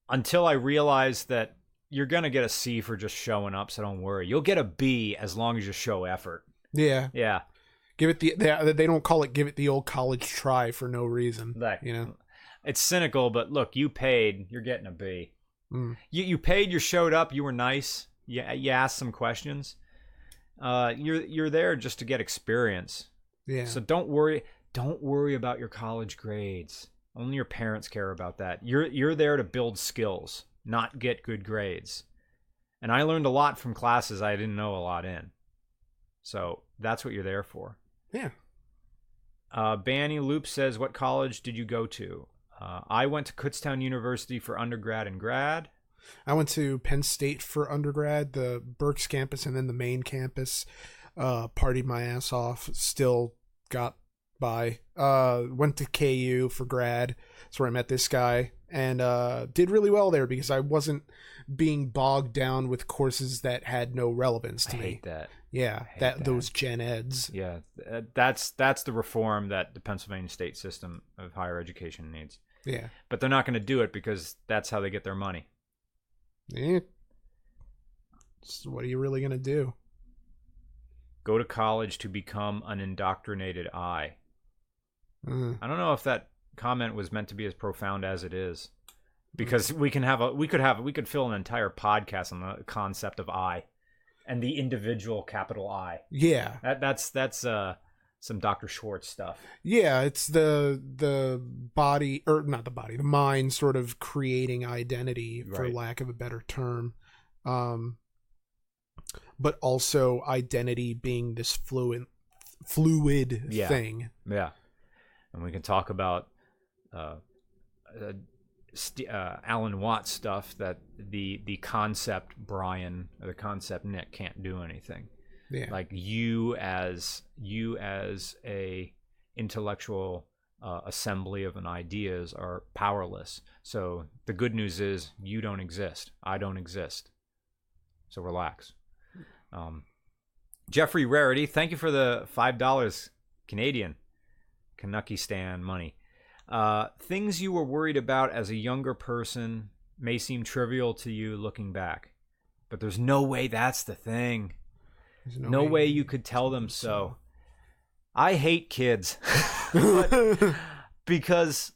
Speaker 1: until I realized that you're going to get a C for just showing up, so don't worry. You'll get a B as long as you show effort.
Speaker 2: yeah,
Speaker 1: Yeah.
Speaker 2: give it the they, they don't call it give it the old college try for no reason.
Speaker 1: Like,
Speaker 2: You know.
Speaker 1: It's cynical, but look, you paid, you're getting a B.
Speaker 2: Mm.
Speaker 1: You you paid, you showed up, you were nice. You, you ask some questions. Uh, you're you're there just to get experience.
Speaker 2: Yeah.
Speaker 1: So don't worry. Don't worry about your college grades. Only your parents care about that. You're you're there to build skills, not get good grades. And I learned a lot from classes I didn't know a lot in. So that's what you're there for.
Speaker 2: yeah.
Speaker 1: Uh, Banny Loop says, "What college did you go to?" Uh, I went to Kutztown University for undergrad and grad.
Speaker 2: I went to Penn State for undergrad, the Berks campus, and then the main campus. Uh, partied my ass off. Still got by. Uh, went to KU for grad. That's where I met this guy, and uh, did really well there because I wasn't being bogged down with courses that had no relevance
Speaker 1: I
Speaker 2: to me.
Speaker 1: hate that.
Speaker 2: Yeah, that,
Speaker 1: that.
Speaker 2: those gen eds.
Speaker 1: Yeah, that's that's the reform that the Pennsylvania state system of higher education needs.
Speaker 2: Yeah,
Speaker 1: But they're not going to do it because that's how they get their money.
Speaker 2: Eh. So what are you really gonna do?
Speaker 1: Go to college to become an indoctrinated eye.
Speaker 2: Uh,
Speaker 1: I don't know if that comment was meant to be as profound as it is, because we can have a we could have we could fill an entire podcast on the concept of I, and the individual capital I.
Speaker 2: yeah,
Speaker 1: That that's that's uh some Dr. Schwartz stuff.
Speaker 2: Yeah, it's the the body or not the body, the mind sort of creating identity for
Speaker 1: Right.
Speaker 2: lack of a better term. Um but also identity being this fluid fluid
Speaker 1: Yeah.
Speaker 2: thing.
Speaker 1: Yeah, and we can talk about uh, uh, St- uh, Alan Watts stuff that the the concept Brian or the concept Nick can't do anything.
Speaker 2: Yeah.
Speaker 1: Like you as you as a intellectual uh, assembly of an ideas are powerless. So the good news is you don't exist. I don't exist. So relax. Um, Jeffrey Rarity, thank you for the five dollars Canadian Canucky Stan money. Uh, things you were worried about as a younger person may seem trivial to you looking back, but there's no way that's the thing.
Speaker 2: There's
Speaker 1: No way you could tell them so. I hate kids. Because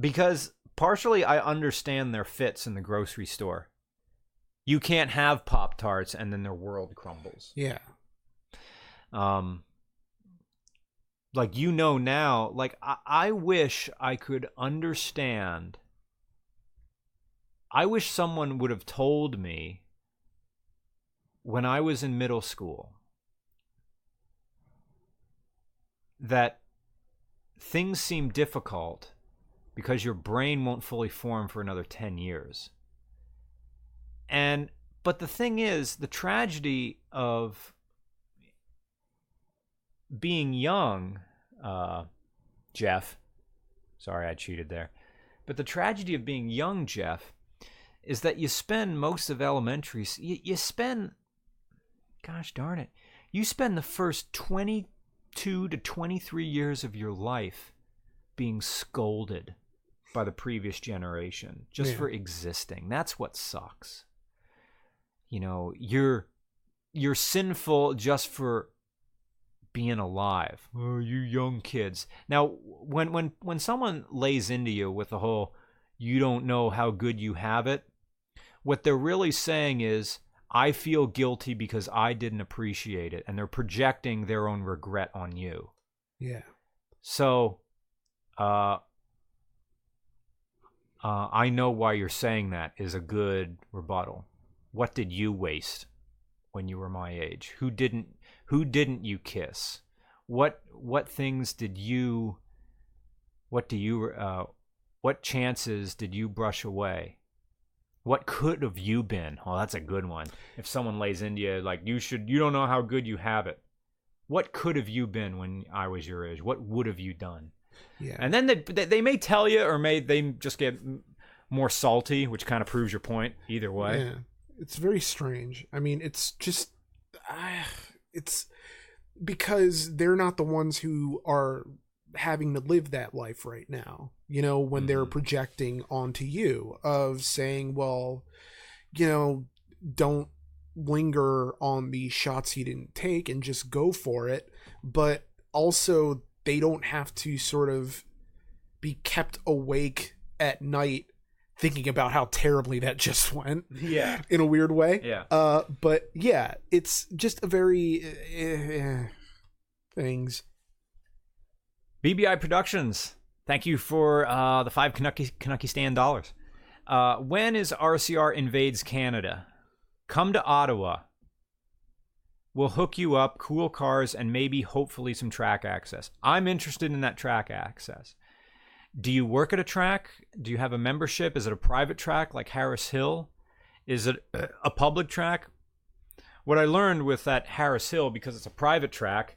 Speaker 1: because partially I understand their fits in the grocery store. You can't have Pop Tarts and then their world crumbles.
Speaker 2: yeah.
Speaker 1: Um like you know now, like I, I wish I could understand I wish someone would have told me when I was in middle school that things seem difficult because your brain won't fully form for another 10 years. And but the thing is, the tragedy of being young, uh, Jeff. Sorry, I cheated there. But the tragedy of being young, Jeff, is that you spend most of elementary. You, you spend, gosh darn it, you spend the first twenty-two to twenty-three years of your life being scolded by the previous generation just
Speaker 2: Yeah.
Speaker 1: for existing. That's what sucks. You know, you're you're sinful just for being alive. Oh, you young kids. Now, when when when someone lays into you with the whole you don't know how good you have it, what they're really saying is I feel guilty because I didn't appreciate it and they're projecting their own regret on you.
Speaker 2: Yeah.
Speaker 1: So uh uh, I know why you're saying that is a good rebuttal. What did you waste when you were my age? Who didn't who didn't you kiss? What what things did you what do you uh, what chances did you brush away? What could have you been? Oh, that's a good one. If someone lays into you like you should you don't know how good you have it. What could have you been when I was your age? What would have you done?
Speaker 2: Yeah.
Speaker 1: And then they, they they may tell you, or may they just get more salty, which kind of proves your point. Either way,
Speaker 2: Yeah, it's very strange. I mean, it's just, uh, it's because they're not the ones who are having to live that life right now. You know, when they're
Speaker 1: Mhm.
Speaker 2: projecting onto you of saying, well, you know, don't linger on the shots you didn't take and just go for it. But also, they don't have to sort of be kept awake at night thinking about how terribly that just went
Speaker 1: yeah,
Speaker 2: in a weird way.
Speaker 1: yeah.
Speaker 2: Uh, but yeah, it's just a very uh, uh, things.
Speaker 1: BBI Productions. Thank you for uh, the five Canucky Canucky stand dollars. Uh, when is RCR invades Canada? Come to Ottawa. We'll hook you up, cool cars, and maybe hopefully some track access. I'm interested in that track access. Do you work at a track? Do you have a membership? Is it a private track like Harris Hill? Is it a public track? What I learned with that Harris Hill, because it's a private track,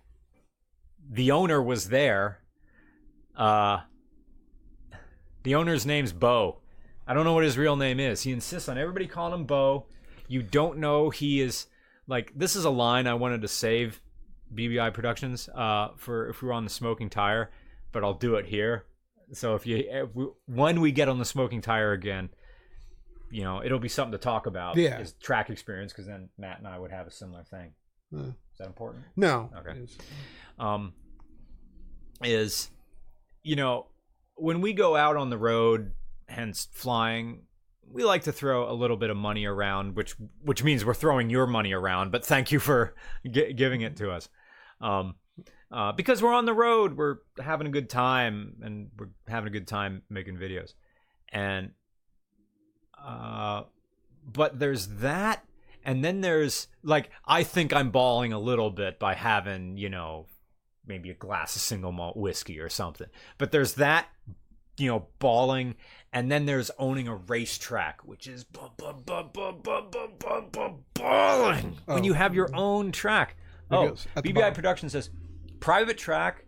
Speaker 1: the owner was there. Uh, the owner's name's Bo. I don't know what his real name is. He insists on everybody calling him Bo. You don't know he is like this is a line I wanted to save BBI Productions uh, for if we were on the smoking tire, but I'll do it here. So if you if we, when we get on the smoking tire again, you know it'll be something to talk about.
Speaker 2: Yeah.
Speaker 1: is track experience because then Matt and I would have a similar thing.
Speaker 2: Uh,
Speaker 1: Is that important?
Speaker 2: no.
Speaker 1: Okay. um, is you know when we go out on the road hence flying we like to throw a little bit of money around which which means we're throwing your money around but thank you for gi- giving it to us. Um, uh, because we're on the road we're having a good time and we're having a good time making videos. And uh, but there's that and then there's like i think i'm balling a little bit by having you know maybe a glass of single malt whiskey or something but there's that you know balling and then there's owning a racetrack which is bu- bu- bu- bu- bu- bu- bu- bu- balling when
Speaker 2: Oh.
Speaker 1: you have your own track oh
Speaker 2: goes, at the
Speaker 1: bbi production says private track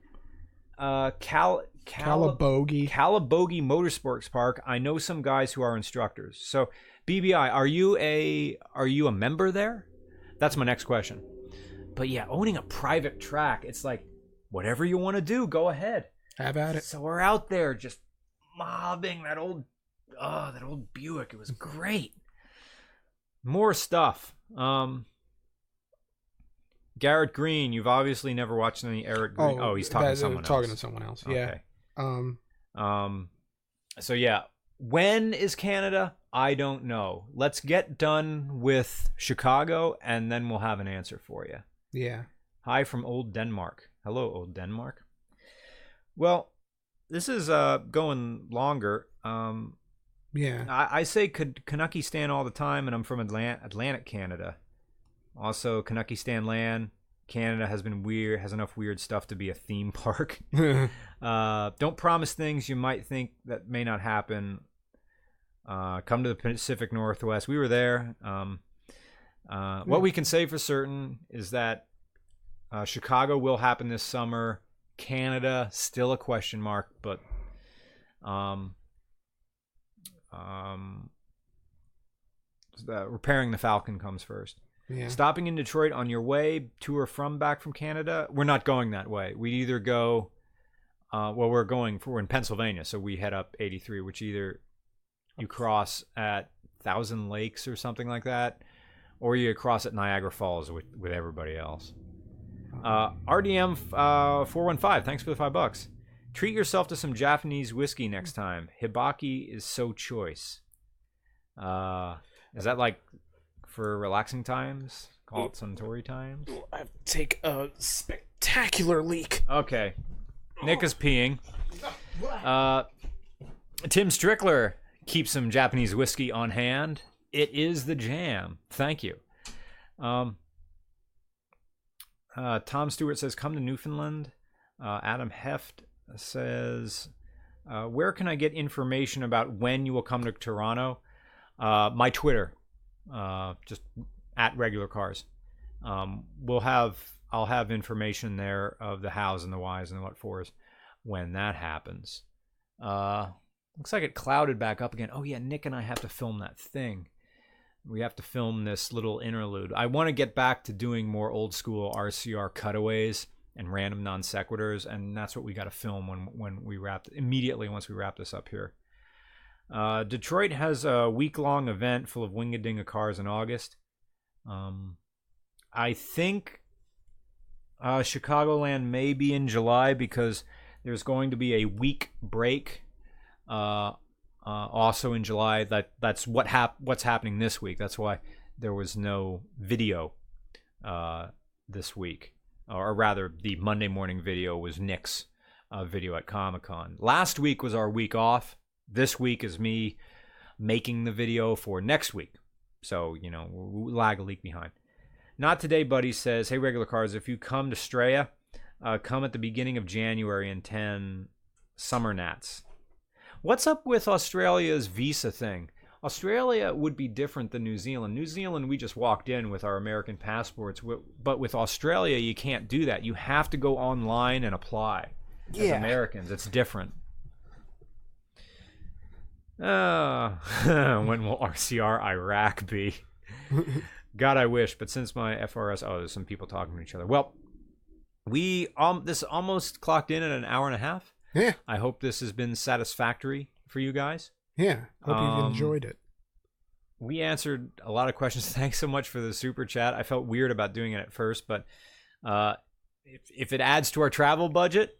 Speaker 1: uh cal Cal-
Speaker 2: Calabogie.
Speaker 1: Calabogie Motorsports Park. I know some guys who are instructors. So, BBI, are you a are you a member there? That's my next question. But yeah, owning a private track, it's like whatever you want to do, go ahead.
Speaker 2: Have at it.
Speaker 1: So we're out there just mobbing that old oh, that old Buick. It was great. More stuff. Um Garrett Green, you've obviously never watched any Eric Green. Oh, he's talking
Speaker 2: that-
Speaker 1: to someone
Speaker 2: talking
Speaker 1: else.
Speaker 2: to someone else. Yeah.
Speaker 1: Okay.
Speaker 2: Um.
Speaker 1: Um, so yeah, when is Canada? I don't know. Let's get done with Chicago, and then we'll have an answer for you.
Speaker 2: Yeah.
Speaker 1: Hi from old Denmark. Hello, old Denmark. Well, this is uh going longer. Um,
Speaker 2: Yeah.
Speaker 1: I, I say Canucky Stan all the time, and I'm from Atlant- Atlantic Canada. Also, Canucky Stan land. Canada has been weird, has enough weird stuff to be a theme park. Uh, don't promise things you might think that may not happen. Uh, come to the Pacific Northwest. We were there. Um, uh, what we can say for certain is that uh, Chicago will happen this summer. Canada still a question mark, but um, um, the, repairing the Falcon comes first.
Speaker 2: yeah.
Speaker 1: Stopping in Detroit on your way to or from back from Canada, we're not going that way. We either go, uh, well, we're going for we're in Pennsylvania, so we head up 83, which either you cross at Thousand Lakes or something like that, or you cross at Niagara Falls with with everybody else. Uh, RDM uh, 415, thanks for the five bucks. Treat yourself to some Japanese whiskey next time. Hibiki is so choice. Uh, is that like for relaxing times? Call it Suntory times?
Speaker 2: I take a spectacular leak.
Speaker 1: Okay. Nick is peeing. Uh, Tim Strickler keeps some Japanese whiskey on hand. It is the jam. Thank you. Um, uh, Tom Stewart says, "Come to Newfoundland." Uh, Adam Heft says, uh, "Where can I get information about when you will come to Toronto?" Uh, my Twitter, uh, just at regular cars. Um, we'll have I'll have information there of the hows and the whys and the what fors when that happens. Looks like it clouded back up again. Oh yeah, Nick and I have to film that thing. We have to film this little interlude. I want to get back to doing more old school RCR cutaways and random non sequiturs, and that's what we got to film when when we wrap immediately once we wrap this up here. Uh, Detroit has a week long event full of Wingadinga cars in August. Um, I think uh, Chicagoland may be in July because there's going to be a week break. Uh, uh, also in July, that that's what hap- what's happening this week. That's why there was no video uh, this week, or rather, the Monday morning video was Nick's uh, video at Comic Con. Last week was our week off. This week is me making the video for next week. So you know, we lag a leak behind. Not today, buddy says, Hey, regular cars, if you come to Straya, uh, come at the beginning of January and 10 Summernats. What's up with Australia's visa thing? Australia would be different than New Zealand. New Zealand, we just walked in with our American passports, but with Australia, you can't do that. You have to go online and apply. As
Speaker 2: Yeah.
Speaker 1: Americans, it's different. Uh, when will RCR Iraq be? God, I wish. But since my FRS, oh, there's some people talking to each other. Well, we um, this almost clocked in at an hour and a half.
Speaker 2: Yeah,
Speaker 1: I hope this has been satisfactory for you guys.
Speaker 2: yeah. Hope
Speaker 1: Um,
Speaker 2: you've enjoyed it.
Speaker 1: We answered a lot of questions. Thanks so much for the super chat. I felt weird about doing it at first, but uh, if, if it adds to our travel budget,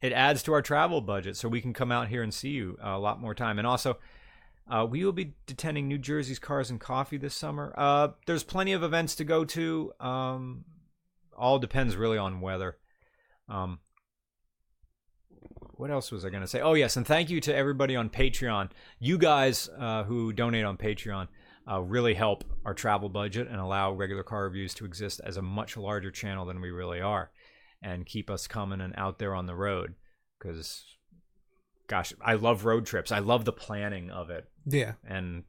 Speaker 1: it adds to our travel budget, so we can come out here and see you a lot more time. And also, uh, we will be attending New Jersey's Cars and Coffee this summer. Uh, there's plenty of events to go to. Um, all depends really on weather. Um, what else was I going to say? Oh, yes. And thank you to everybody on Patreon. You guys uh, who donate on Patreon uh, really help our travel budget and allow regular car reviews to exist as a much larger channel than we really are and keep us coming and out there on the road. Because, gosh, I love road trips. I love the planning of it.
Speaker 2: Yeah,
Speaker 1: And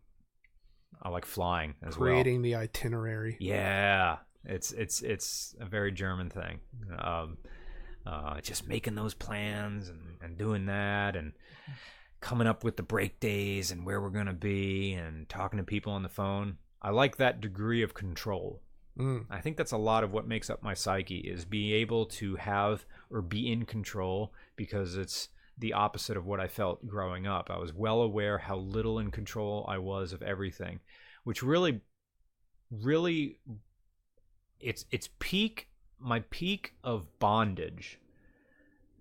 Speaker 1: I like flying as well.
Speaker 2: creating the itinerary.
Speaker 1: Yeah, it's it's it's a very German thing. Um, uh, just making those plans and, and doing that and coming up with the break days and where we're gonna be and talking to people on the phone. I like that degree of control.
Speaker 2: Mm.
Speaker 1: I think that's a lot of what makes up my psyche is being able to have or be in control because it's the opposite of what I felt growing up. I was well aware how little in control I was of everything, which really really it's it's peak my peak of bondage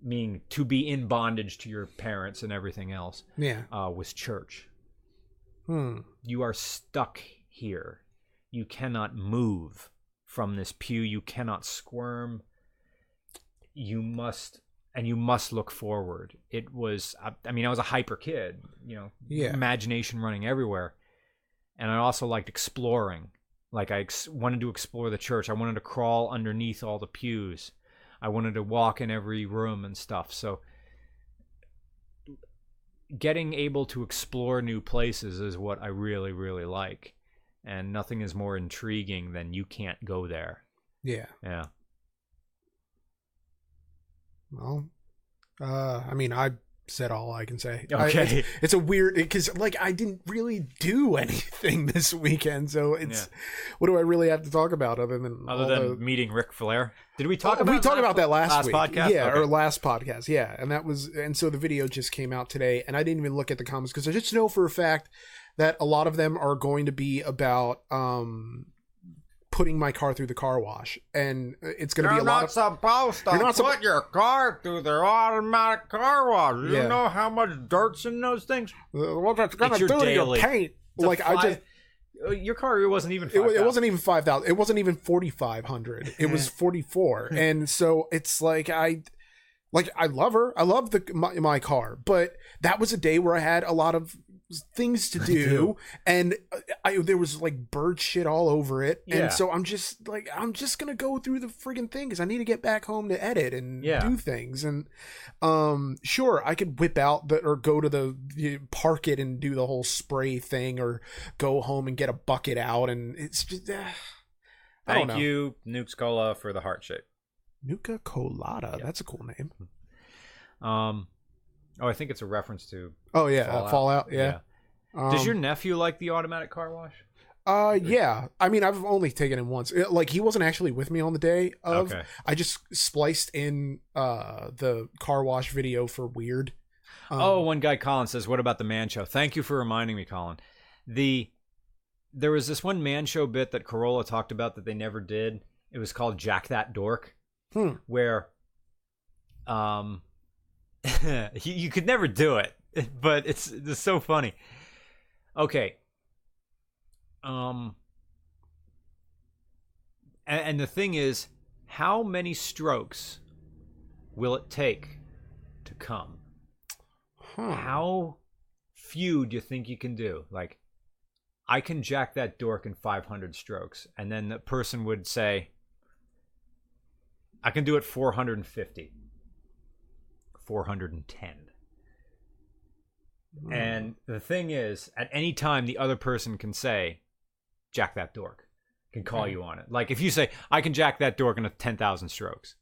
Speaker 1: meaning to be in bondage to your parents and everything else
Speaker 2: Yeah.
Speaker 1: uh, was church
Speaker 2: Hmm.
Speaker 1: you are stuck here. You cannot move from this pew. You cannot squirm. You must, and you must look forward. It was, I, I mean, I was a hyper kid, you know,
Speaker 2: Yeah.
Speaker 1: imagination running everywhere. And I also liked exploring. Like, I ex- wanted to explore the church. I wanted to crawl underneath all the pews. I wanted to walk in every room and stuff. So, getting able to explore new places is what I really, really like. And nothing is more intriguing than you can't go there.
Speaker 2: Yeah.
Speaker 1: Yeah.
Speaker 2: Well, uh, I mean, I said all I can say. I-
Speaker 1: Okay.
Speaker 2: it's, it's a weird because like I didn't really do anything this weekend, so it's what do I really have to talk about other than
Speaker 1: Other than
Speaker 2: the-
Speaker 1: meeting Ric Flair. Did we talk
Speaker 2: Oh,
Speaker 1: about
Speaker 2: we talked about that last,
Speaker 1: last
Speaker 2: week.
Speaker 1: podcast?
Speaker 2: Yeah,
Speaker 1: Okay.
Speaker 2: or last podcast. Yeah, and that was and so the video just came out today, and I didn't even look at the comments because I just know for a fact that a lot of them are going to be about um putting my car through the car wash, and it's going to be a lot of.
Speaker 1: supposed to
Speaker 2: You're not suppo-
Speaker 1: your car through the automatic car wash. You
Speaker 2: Yeah.
Speaker 1: know how much dirt's in those things?
Speaker 2: Uh, what that's going
Speaker 1: It's
Speaker 2: to
Speaker 1: your
Speaker 2: do to your
Speaker 1: daily.
Speaker 2: paint?
Speaker 1: It's a
Speaker 2: Like I
Speaker 1: five-
Speaker 2: just,
Speaker 1: Uh, your car wasn't even.
Speaker 2: it, wa- it
Speaker 1: 5,000.
Speaker 2: wasn't even five thousand. It wasn't even forty five hundred. It was forty four, and so it's like I, like I love her. I love the my, my car, but that was a day where I had a lot of things to do, and I there was like bird shit all over it,
Speaker 1: Yeah.
Speaker 2: and so I'm just like I'm just gonna go through the friggin' thing because I need to get back home to edit and
Speaker 1: Yeah.
Speaker 2: do things, and um sure I could whip out the or go to the, the park it and do the whole spray thing or go home and get a bucket out and it's just uh, I don't
Speaker 1: Thank
Speaker 2: know.
Speaker 1: you, Nuke's Cola, for the heart shape.
Speaker 2: Nuka Colada.
Speaker 1: Yeah.
Speaker 2: That's a cool name.
Speaker 1: Um, oh, I think it's a reference to
Speaker 2: Oh yeah,
Speaker 1: Fallout.
Speaker 2: Fallout. Fallout yeah.
Speaker 1: Does
Speaker 2: Um,
Speaker 1: your nephew like the automatic car wash?
Speaker 2: Uh yeah. I mean, I've only taken him once. Uh, Like he wasn't actually with me on the day of.
Speaker 1: Okay.
Speaker 2: I just spliced in uh the car wash video for Weird. Um,
Speaker 1: oh, one guy, Colin says, "What about the Man Show?" Thank you for reminding me, Colin. The there was this one Man Show bit that Carolla talked about that they never did. It was called Jack That Dork,
Speaker 2: Hmm.
Speaker 1: where um you, you could never do it, but it's it's so funny. Okay. Um. And, and the thing is, how many strokes will it take to come?
Speaker 2: huh.
Speaker 1: How few do you think you can do? Like, I can jack that dork in 500 strokes, and then the person would say, I can do it 450, 410.
Speaker 2: Hmm.
Speaker 1: And the thing is, at any time, the other person can say, jack that dork, can call
Speaker 2: Hmm.
Speaker 1: you on it. Like, if you say, I can jack that dork in a 10,000 strokes,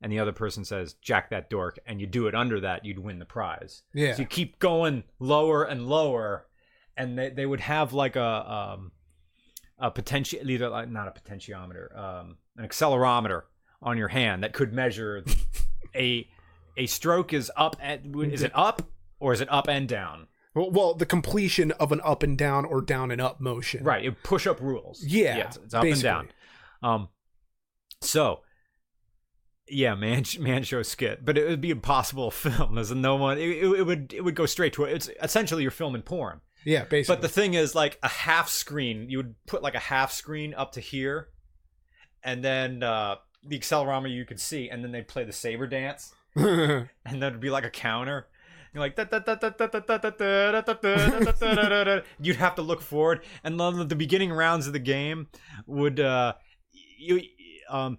Speaker 1: and the other person says, jack that dork, and you do it under that, you'd win the prize.
Speaker 2: yeah.
Speaker 1: So you keep going lower and lower, and they, they would have like a um, a potential either like not a potentiometer, um, an accelerometer on your hand that could measure a a stroke is up and is it up or is it up and down?
Speaker 2: Well, well, the completion of an up and down or down and up motion.
Speaker 1: Right, it push up rules.
Speaker 2: Yeah,
Speaker 1: it's, it's up
Speaker 2: basically.
Speaker 1: and down. Um, so yeah, man, man show skit, but it would be impossible to film. As no one, it, it, it would it would go straight to it. It's essentially you're filming porn.
Speaker 2: Yeah, basically.
Speaker 1: But the thing is, like a half screen, you would put like a half screen up to here, and then uh, the accelerometer you could see, and then they'd play the saber dance, and then it'd be like a counter. You're like, you'd have to look forward, and the beginning rounds of the game would uh, you um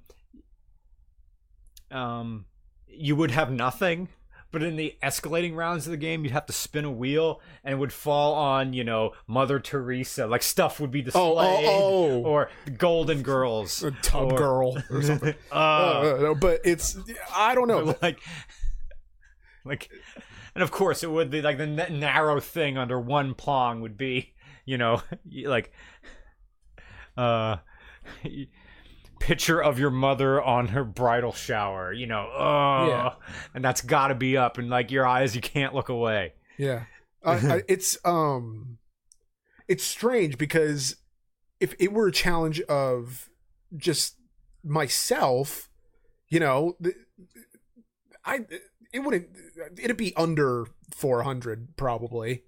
Speaker 1: um you would have nothing. But in the escalating rounds of the game, you'd have to spin a wheel, and it would fall on, you know, Mother Teresa. Like stuff would be displayed,
Speaker 2: oh, oh.
Speaker 1: or Golden Girls,
Speaker 2: a tub
Speaker 1: or-
Speaker 2: girl or something.
Speaker 1: Uh,
Speaker 2: Uh, but it's I don't know.
Speaker 1: like, like, and of course, it would be like the narrow thing under one plong would be, you know, like, uh, picture of your mother on her bridal shower, you know, oh,
Speaker 2: Yeah.
Speaker 1: and that's got to be up, and like your eyes, you can't look away.
Speaker 2: Yeah, it's um, it's strange because if it were a challenge of just myself, you know, I it wouldn't it'd be under four hundred probably.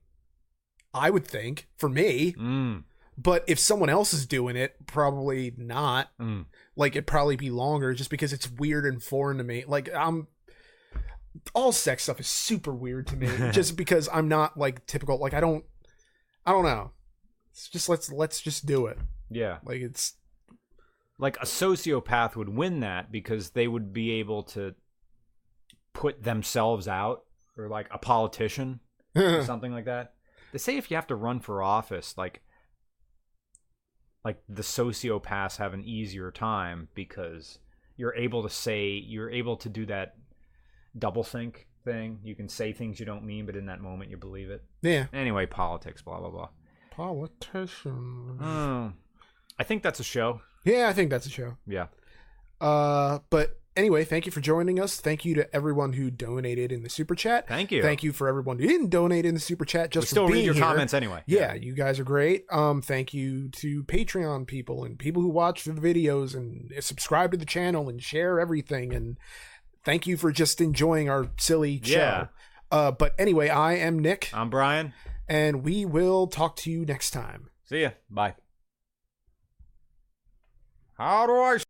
Speaker 2: I would think for me,
Speaker 1: Mm,
Speaker 2: but if someone else is doing it, probably not.
Speaker 1: mm.
Speaker 2: Like it'd probably be longer just because it's weird and foreign to me. Like I'm all sex stuff is super weird to me just because I'm not like typical like I don't I don't know. It's just let's let's just do it.
Speaker 1: Yeah.
Speaker 2: Like it's
Speaker 1: like a sociopath would win that because they would be able to put themselves out or like a politician or something like that they say if you have to run for office like like the sociopaths have an easier time because you're able to say you're able to do that double think thing you can say things you don't mean but in that moment you believe it
Speaker 2: yeah.
Speaker 1: anyway politics blah blah blah
Speaker 2: Politician.
Speaker 1: oh, i think that's a show
Speaker 2: Yeah, I think that's a show.
Speaker 1: yeah
Speaker 2: Uh but anyway, thank you for joining us. Thank you to everyone who donated in the super chat.
Speaker 1: Thank you.
Speaker 2: Thank you for everyone who didn't donate in the super chat.
Speaker 1: We
Speaker 2: Just
Speaker 1: still
Speaker 2: for
Speaker 1: read your
Speaker 2: here.
Speaker 1: comments anyway.
Speaker 2: Yeah, you guys are great. Um, thank you to Patreon people and people who watch the videos and subscribe to the channel and share everything. And thank you for just enjoying our silly show.
Speaker 1: Yeah.
Speaker 2: Uh, but anyway, I am Nick,
Speaker 1: I'm Brian.
Speaker 2: and we will talk to you next time.
Speaker 1: See ya. Bye. How do I